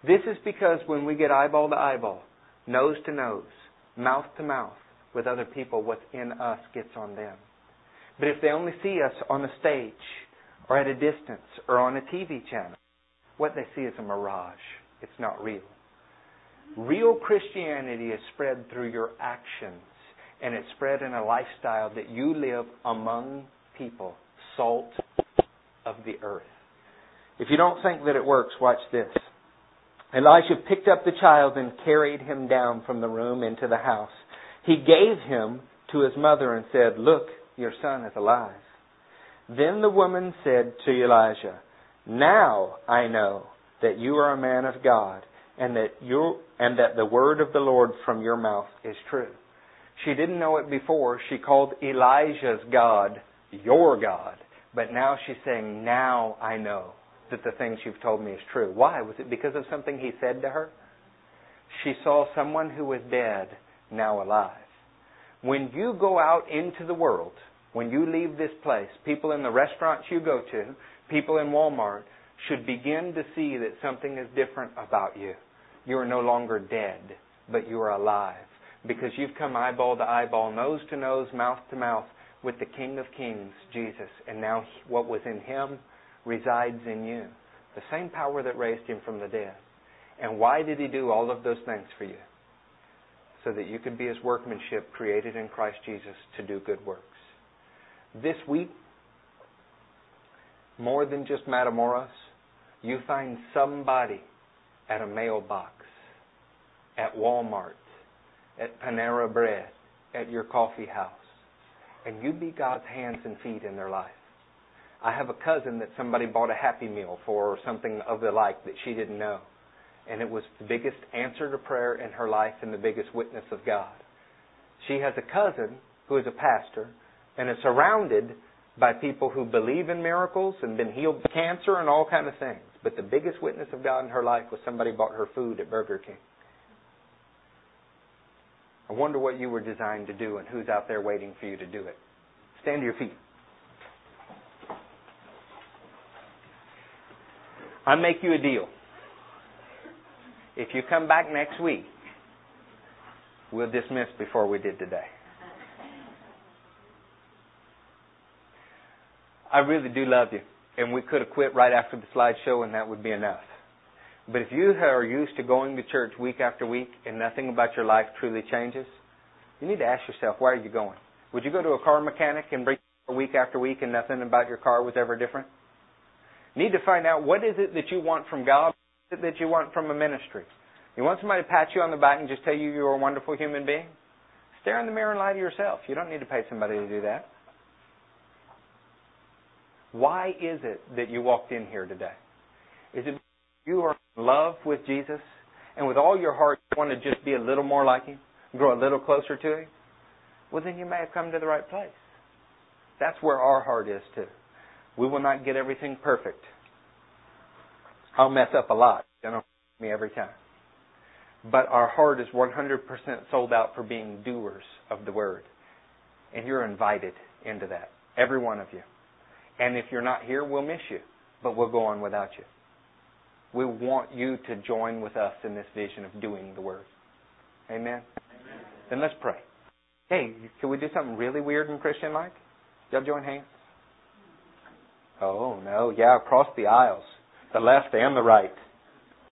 A: This is because when we get eyeball to eyeball, nose to nose, mouth to mouth with other people, what's in us gets on them. But if they only see us on a stage or at a distance or on a TV channel, what they see is a mirage. It's not real. Real Christianity is spread through your actions, and it's spread in a lifestyle that you live among people, salt of the earth. If you don't think that it works, watch this. Elijah picked up the child and carried him down from the room into the house. He gave him to his mother and said, Look, your son is alive. Then the woman said to Elijah, Now I know that you are a man of God, and that you and that the word of the Lord from your mouth is true. She didn't know it before. She called Elijah's God your God. But now she's saying, Now I know that the things you've told me is true. Why? Was it because of something he said to her? She saw someone who was dead now alive. When you go out into the world, when you leave this place, people in the restaurants you go to, people in Walmart, should begin to see that something is different about you. You are no longer dead, but you are alive. Because you've come eyeball to eyeball, nose to nose, mouth to mouth with the King of Kings, Jesus. And now what was in him resides in you. The same power that raised him from the dead. And why did he do all of those things for you? So that you could be his workmanship created in Christ Jesus to do good works. This week, more than just Matamoros, you find somebody at a mailbox, at Walmart, at Panera Bread, at your coffee house, and you be God's hands and feet in their life. I have a cousin that somebody bought a Happy Meal for or something of the like that she didn't know. And it was the biggest answer to prayer in her life and the biggest witness of God. She has a cousin who is a pastor and is surrounded by people who believe in miracles and been healed of cancer and all kind of things. But the biggest witness of God in her life was somebody bought her food at Burger King. I wonder what you were designed to do and who's out there waiting for you to do it. Stand to your feet. I make you a deal. If you come back next week, we'll dismiss before we did today. I really do love you. And we could have quit right after the slideshow and that would be enough. But if you are used to going to church week after week and nothing about your life truly changes, you need to ask yourself, why are you going? Would you go to a car mechanic and bring week after week and nothing about your car was ever different? Need to find out what is it that you want from God, that you want from a ministry. You want somebody to pat you on the back and just tell you you're a wonderful human being? Stare in the mirror and lie to yourself. You don't need to pay somebody to do that. Why is it that you walked in here today? Is it you are in love with Jesus and with all your heart you want to just be a little more like Him, grow a little closer to Him? Well, then you may have come to the right place. That's where our heart is too. We will not get everything perfect. I'll mess up a lot. You know, me every time. But our heart is 100% sold out for being doers of the word. And you're invited into that. Every one of you. And if you're not here, we'll miss you, but we'll go on without you. We want you to join with us in this vision of doing the Word. Amen? Amen. Then let's pray. Hey, can we do something really weird and Christian like? Y'all join hands? Oh, no. Yeah, across the aisles. The left and the right.